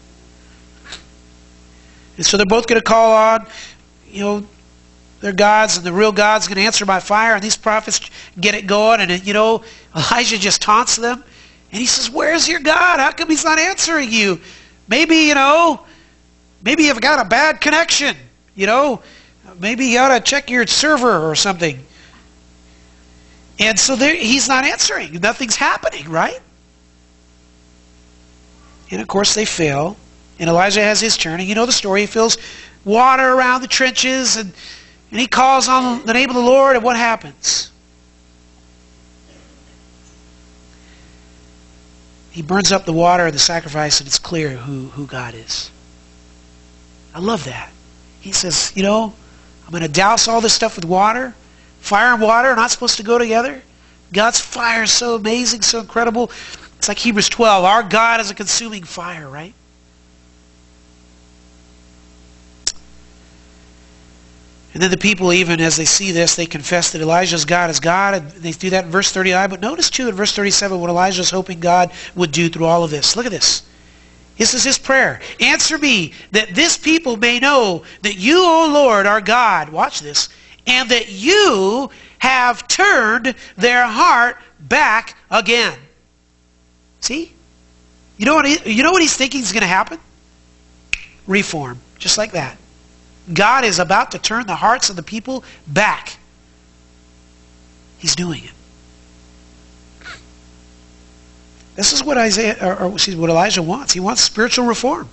So they're both going to call on, you know, their gods, and the real God's going to answer by fire, and these prophets get it going, and, you know, Elijah just taunts them, and he says, Where's your God? How come he's not answering you? Maybe, you know, maybe you've got a bad connection, you know, maybe you ought to check your server or something. And so he's not answering. Nothing's happening, right? And of course, they fail And Elijah has his turn. And you know the story. He fills water around the trenches and, and he calls on the name of the Lord. And what happens? He burns up the water of the sacrifice and it's clear who, who God is. I love that. He says, you know, I'm going to douse all this stuff with water. Fire and water are not supposed to go together. God's fire is so amazing, so incredible. It's like Hebrews 12. Our God is a consuming fire, right? And then the people, even as they see this, they confess that Elijah's God is God. And they do that in verse 39. But notice, too, in verse 37, what Elijah is hoping God would do through all of this. Look at this. This is his prayer. Answer me that this people may know that you, O Lord, are God. Watch this. And that you have turned their heart back again. See? You know what, he, you know what he's thinking is going to happen? Reform. Just like that. God is about to turn the hearts of the people back. He's doing it. This is what Isaiah, or, or excuse what Elijah wants. He wants spiritual reform.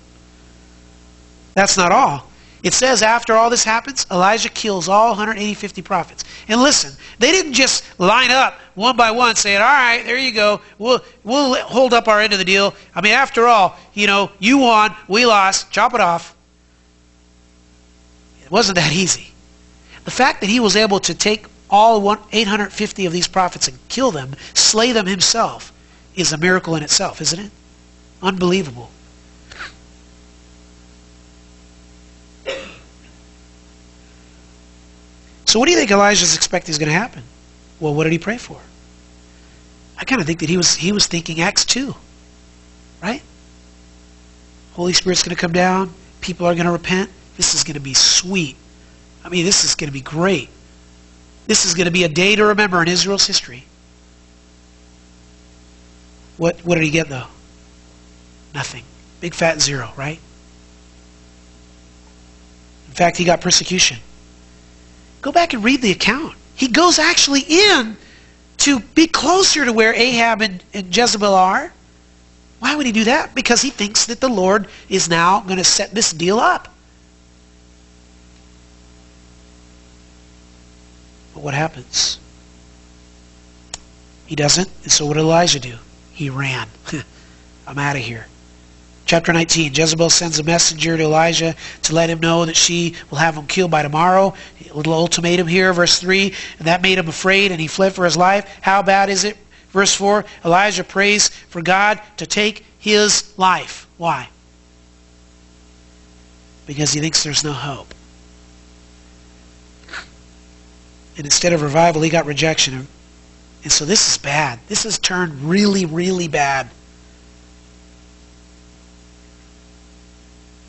That's not all. It says after all this happens, Elijah kills all 180, 50 prophets. And listen, they didn't just line up one by one saying, all right, there you go. We'll, we'll hold up our end of the deal. I mean, after all, you know, you won, we lost, chop it off. It wasn't that easy. The fact that he was able to take all 850 of these prophets and kill them, slay them himself, is a miracle in itself, isn't it? Unbelievable. So what do you think Elijah's expecting is going to happen? Well, what did he pray for? I kind of think that he was he was thinking Acts 2. Right? Holy Spirit's going to come down, people are going to repent. This is going to be sweet. I mean, this is going to be great. This is going to be a day to remember in Israel's history. What what did he get though? Nothing. Big fat zero, right? In fact, he got persecution. Go back and read the account. He goes actually in to be closer to where Ahab and, and Jezebel are. Why would he do that? Because he thinks that the Lord is now going to set this deal up. But what happens? He doesn't. And so what did Elijah do? He ran. I'm out of here. Chapter 19 Jezebel sends a messenger to Elijah to let him know that she will have him killed by tomorrow. A little ultimatum here, verse 3. And that made him afraid, and he fled for his life. How bad is it? Verse 4 Elijah prays for God to take his life. Why? Because he thinks there's no hope. And instead of revival, he got rejection. And so this is bad. This has turned really, really bad.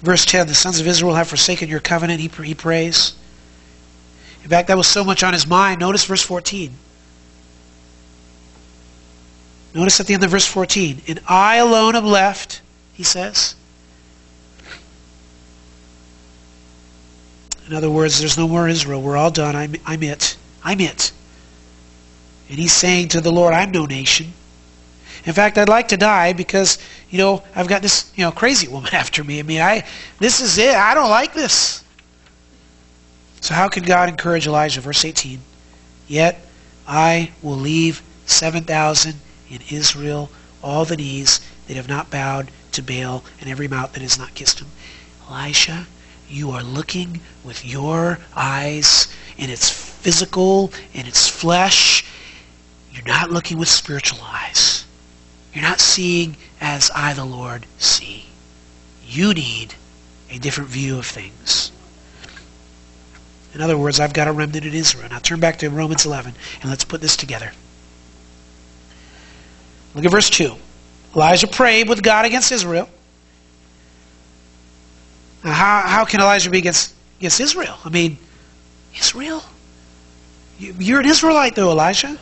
Verse 10 The sons of Israel have forsaken your covenant, he, he prays. In fact, that was so much on his mind. Notice verse 14. Notice at the end of verse 14. And I alone am left, he says. In other words, there's no more Israel. We're all done. I'm, I'm it. I'm it. And he's saying to the Lord, I'm no nation. In fact, I'd like to die because, you know, I've got this, you know, crazy woman after me. I mean, I this is it. I don't like this. So how can God encourage Elijah? Verse 18. Yet I will leave 7,000 in Israel, all the knees that have not bowed to Baal, and every mouth that has not kissed him. Elisha, you are looking with your eyes, and it's physical, and it's flesh. You're not looking with spiritual eyes. You're not seeing as I, the Lord, see. You need a different view of things. In other words, I've got a remnant in Israel. Now turn back to Romans 11 and let's put this together. Look at verse 2. Elijah prayed with God against Israel. Now, how, how can Elijah be against, against Israel? I mean, Israel? You're an Israelite, though, Elijah.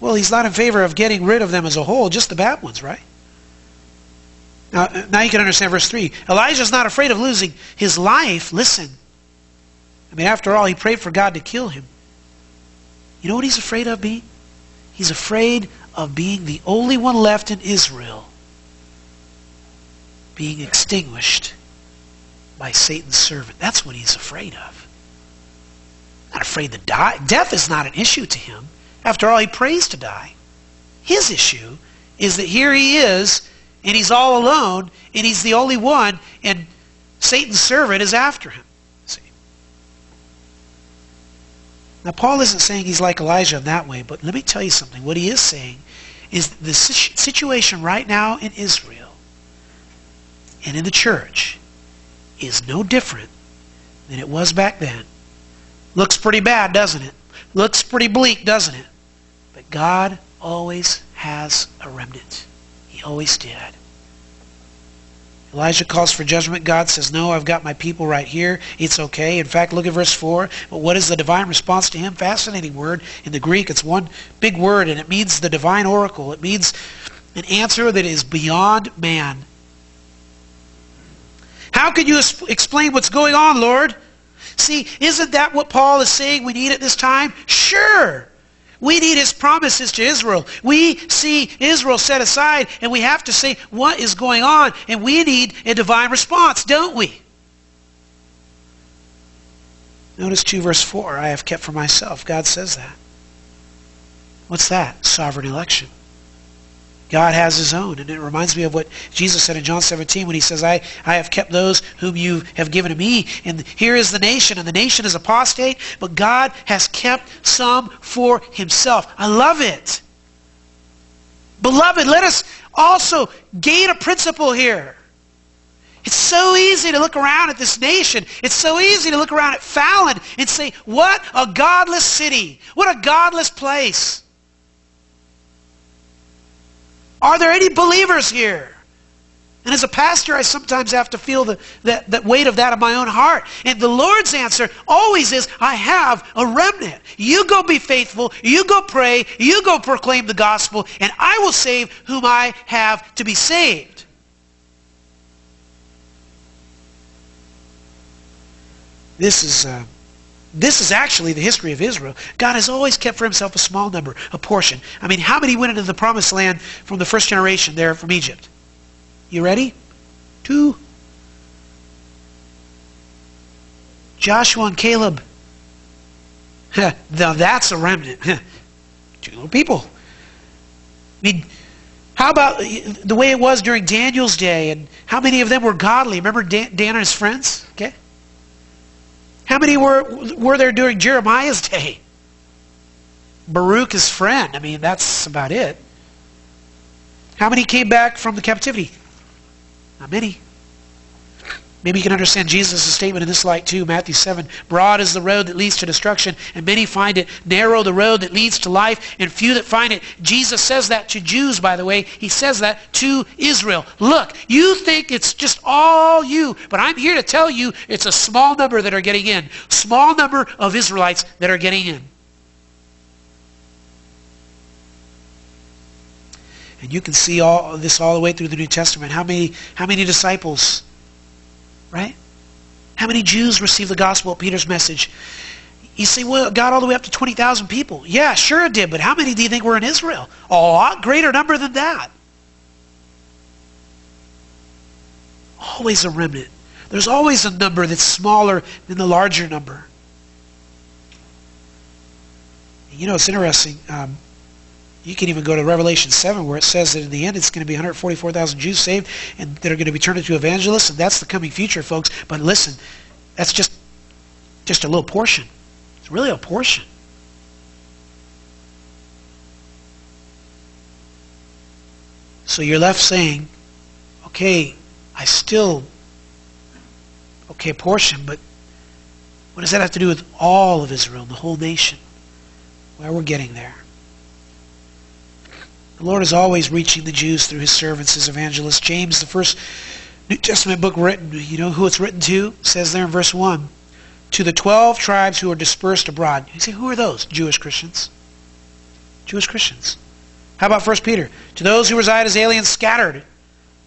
Well, he's not in favor of getting rid of them as a whole, just the bad ones, right? Now, now you can understand verse 3. Elijah's not afraid of losing his life. Listen. I mean, after all, he prayed for God to kill him. You know what he's afraid of being? He's afraid of being the only one left in Israel being extinguished by Satan's servant. That's what he's afraid of. Not afraid to die. Death is not an issue to him. After all, he prays to die. His issue is that here he is, and he's all alone, and he's the only one, and Satan's servant is after him. See? Now, Paul isn't saying he's like Elijah in that way, but let me tell you something. What he is saying is the situation right now in Israel and in the church is no different than it was back then. Looks pretty bad, doesn't it? Looks pretty bleak, doesn't it? But God always has a remnant. He always did. Elijah calls for judgment. God says, No, I've got my people right here. It's okay. In fact, look at verse 4. But what is the divine response to him? Fascinating word. In the Greek, it's one big word, and it means the divine oracle. It means an answer that is beyond man. How can you explain what's going on, Lord? See, isn't that what Paul is saying we need at this time? Sure. We need his promises to Israel. We see Israel set aside, and we have to say, what is going on? And we need a divine response, don't we? Notice 2 verse 4, I have kept for myself. God says that. What's that? Sovereign election. God has his own. And it reminds me of what Jesus said in John 17 when he says, I, I have kept those whom you have given to me. And here is the nation, and the nation is apostate, but God has kept some for himself. I love it. Beloved, let us also gain a principle here. It's so easy to look around at this nation. It's so easy to look around at Fallon and say, what a godless city. What a godless place. Are there any believers here? And as a pastor, I sometimes have to feel the, that, that weight of that in my own heart. And the Lord's answer always is, I have a remnant. You go be faithful. You go pray. You go proclaim the gospel. And I will save whom I have to be saved. This is... Uh, this is actually the history of Israel. God has always kept for himself a small number, a portion. I mean, how many went into the promised land from the first generation there from Egypt? You ready? Two. Joshua and Caleb. now that's a remnant. Two little people. I mean, how about the way it was during Daniel's day and how many of them were godly? Remember Dan, Dan and his friends? Okay. How many were, were there during Jeremiah's day? Baruch, his friend. I mean, that's about it. How many came back from the captivity? Not many. Maybe you can understand Jesus' statement in this light too. Matthew 7 Broad is the road that leads to destruction, and many find it. Narrow the road that leads to life, and few that find it. Jesus says that to Jews, by the way. He says that to Israel. Look, you think it's just all you, but I'm here to tell you it's a small number that are getting in. Small number of Israelites that are getting in. And you can see all this all the way through the New Testament. How many, how many disciples Right? How many Jews received the gospel at Peter's message? You say, well, it got all the way up to 20,000 people. Yeah, sure it did, but how many do you think were in Israel? A lot greater number than that. Always a remnant. There's always a number that's smaller than the larger number. You know, it's interesting. Um, you can even go to Revelation 7 where it says that in the end it's going to be 144,000 Jews saved and that are going to be turned into evangelists, and that's the coming future, folks. But listen, that's just just a little portion. It's really a portion. So you're left saying, okay, I still, okay, portion, but what does that have to do with all of Israel, the whole nation? Well, we're getting there. The Lord is always reaching the Jews through his servants, his evangelists. James, the first New Testament book written, you know who it's written to? Says there in verse 1. To the 12 tribes who are dispersed abroad. You say, who are those? Jewish Christians. Jewish Christians. How about 1 Peter? To those who reside as aliens scattered,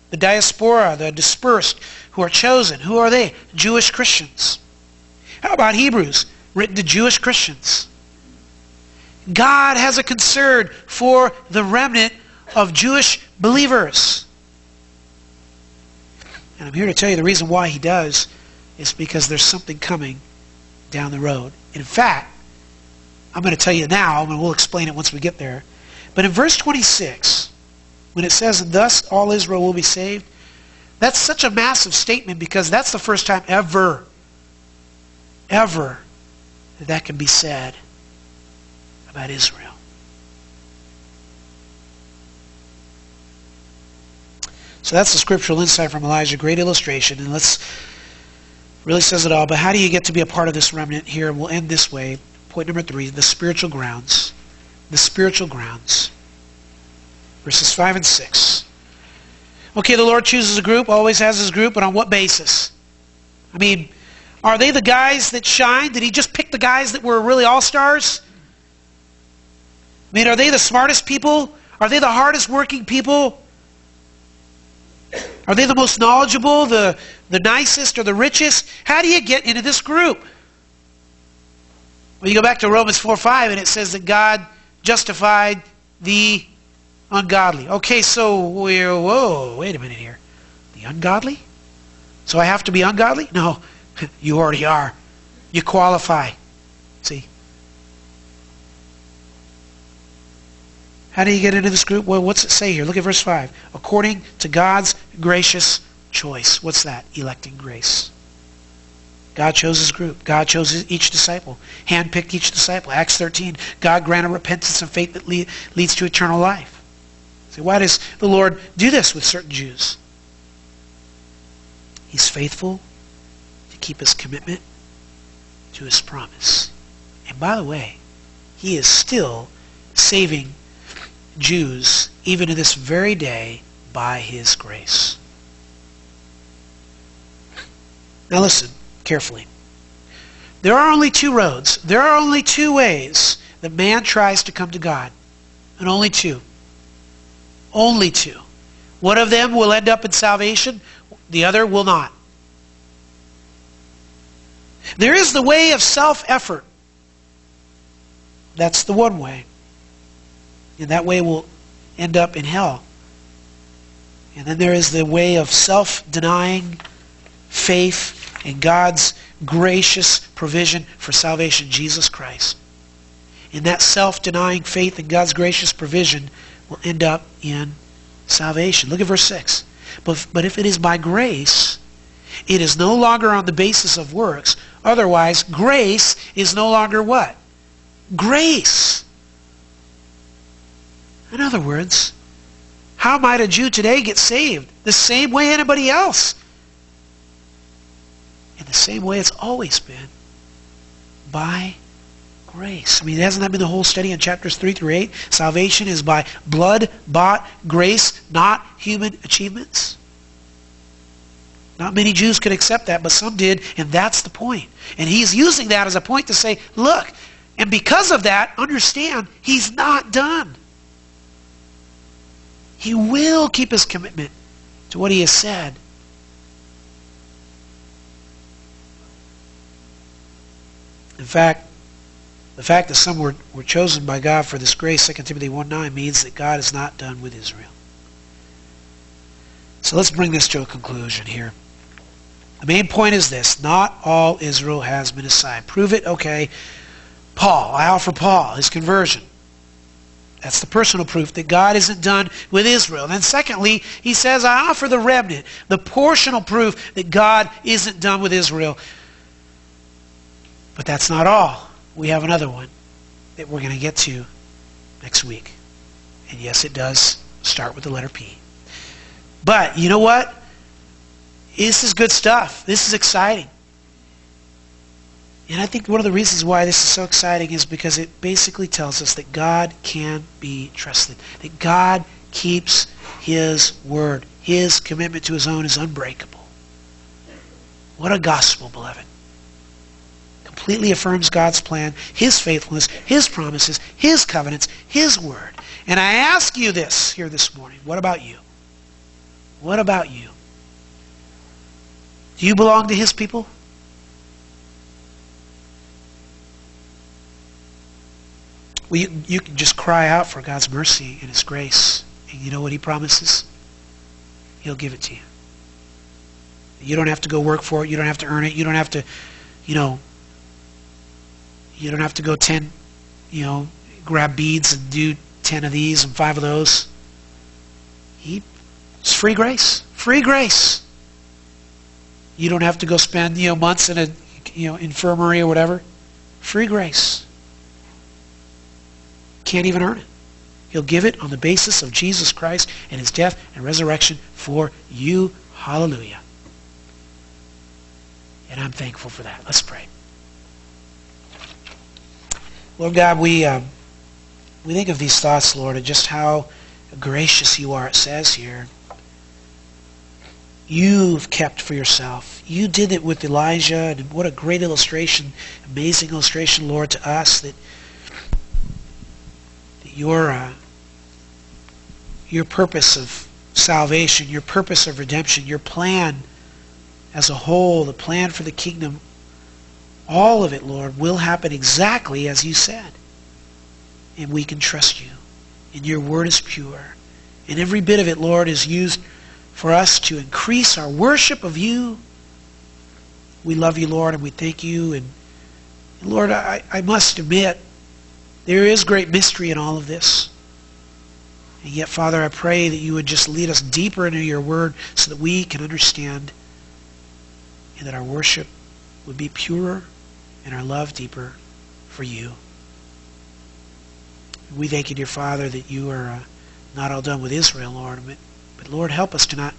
the diaspora, the dispersed, who are chosen. Who are they? Jewish Christians. How about Hebrews? Written to Jewish Christians. God has a concern for the remnant of Jewish believers. And I'm here to tell you the reason why he does is because there's something coming down the road. In fact, I'm going to tell you now, and we'll explain it once we get there. But in verse 26, when it says, thus all Israel will be saved, that's such a massive statement because that's the first time ever, ever, that can be said about Israel. So that's the scriptural insight from Elijah. Great illustration. And let's really says it all. But how do you get to be a part of this remnant here? And we'll end this way. Point number three, the spiritual grounds. The spiritual grounds. Verses 5 and 6. Okay, the Lord chooses a group, always has his group, but on what basis? I mean, are they the guys that shine? Did he just pick the guys that were really all-stars? I mean, are they the smartest people? Are they the hardest working people? Are they the most knowledgeable, the, the nicest, or the richest? How do you get into this group? Well, you go back to Romans 4 5, and it says that God justified the ungodly. Okay, so we're, whoa, wait a minute here. The ungodly? So I have to be ungodly? No, you already are. You qualify. See? How do you get into this group? Well, what's it say here? Look at verse 5. According to God's gracious choice. What's that? Electing grace. God chose his group. God chose each disciple. Handpicked each disciple. Acts 13. God granted repentance and faith that leads to eternal life. So why does the Lord do this with certain Jews? He's faithful to keep his commitment to his promise. And by the way, he is still saving Jews, even to this very day, by his grace. Now listen carefully. There are only two roads. There are only two ways that man tries to come to God. And only two. Only two. One of them will end up in salvation. The other will not. There is the way of self-effort. That's the one way. And that way will end up in hell. And then there is the way of self-denying faith in God's gracious provision for salvation, Jesus Christ. And that self-denying faith in God's gracious provision will end up in salvation. Look at verse 6. But, but if it is by grace, it is no longer on the basis of works. Otherwise, grace is no longer what? Grace. In other words, how might a Jew today get saved? The same way anybody else. In the same way it's always been. By grace. I mean, hasn't that been the whole study in chapters 3 through 8? Salvation is by blood-bought grace, not human achievements. Not many Jews could accept that, but some did, and that's the point. And he's using that as a point to say, look, and because of that, understand, he's not done. He will keep his commitment to what he has said. In fact, the fact that some were, were chosen by God for this grace, 2 Timothy 1 9, means that God is not done with Israel. So let's bring this to a conclusion here. The main point is this not all Israel has been assigned. Prove it, okay. Paul, I offer Paul his conversion. That's the personal proof that God isn't done with Israel. Then secondly, he says, I offer the remnant, the portional proof that God isn't done with Israel. But that's not all. We have another one that we're going to get to next week. And yes, it does start with the letter P. But you know what? This is good stuff. This is exciting. And I think one of the reasons why this is so exciting is because it basically tells us that God can be trusted. That God keeps His word. His commitment to His own is unbreakable. What a gospel, beloved. Completely affirms God's plan, His faithfulness, His promises, His covenants, His word. And I ask you this here this morning. What about you? What about you? Do you belong to His people? Well, you, you can just cry out for God's mercy and His grace. And you know what He promises? He'll give it to you. You don't have to go work for it. You don't have to earn it. You don't have to, you know, you don't have to go 10, you know, grab beads and do 10 of these and 5 of those. He, it's free grace. Free grace. You don't have to go spend, you know, months in a, you know, infirmary or whatever. Free grace. Can't even earn it. He'll give it on the basis of Jesus Christ and his death and resurrection for you. Hallelujah. And I'm thankful for that. Let's pray. Lord God, we, um, we think of these thoughts, Lord, and just how gracious you are, it says here. You've kept for yourself. You did it with Elijah, and what a great illustration, amazing illustration, Lord, to us that, that your, uh, your purpose of salvation, your purpose of redemption, your plan as a whole, the plan for the kingdom all of it, Lord, will happen exactly as you said. And we can trust you. And your word is pure. And every bit of it, Lord, is used for us to increase our worship of you. We love you, Lord, and we thank you. And, and Lord, I, I must admit, there is great mystery in all of this. And yet, Father, I pray that you would just lead us deeper into your word so that we can understand and that our worship would be purer and our love deeper for you. We thank you, dear Father, that you are uh, not all done with Israel, Lord. But, Lord, help us to not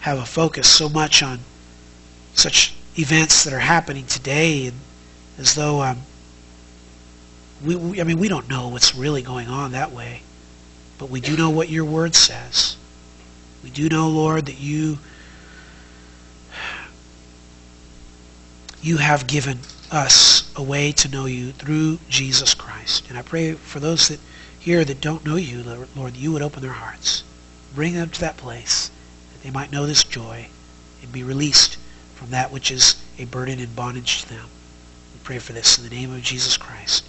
have a focus so much on such events that are happening today, and as though um, we, we, I mean, we don't know what's really going on that way, but we do know what your word says. We do know, Lord, that you you have given us a way to know you through Jesus Christ. And I pray for those that here that don't know you, Lord, that you would open their hearts. Bring them to that place that they might know this joy and be released from that which is a burden and bondage to them. We pray for this in the name of Jesus Christ.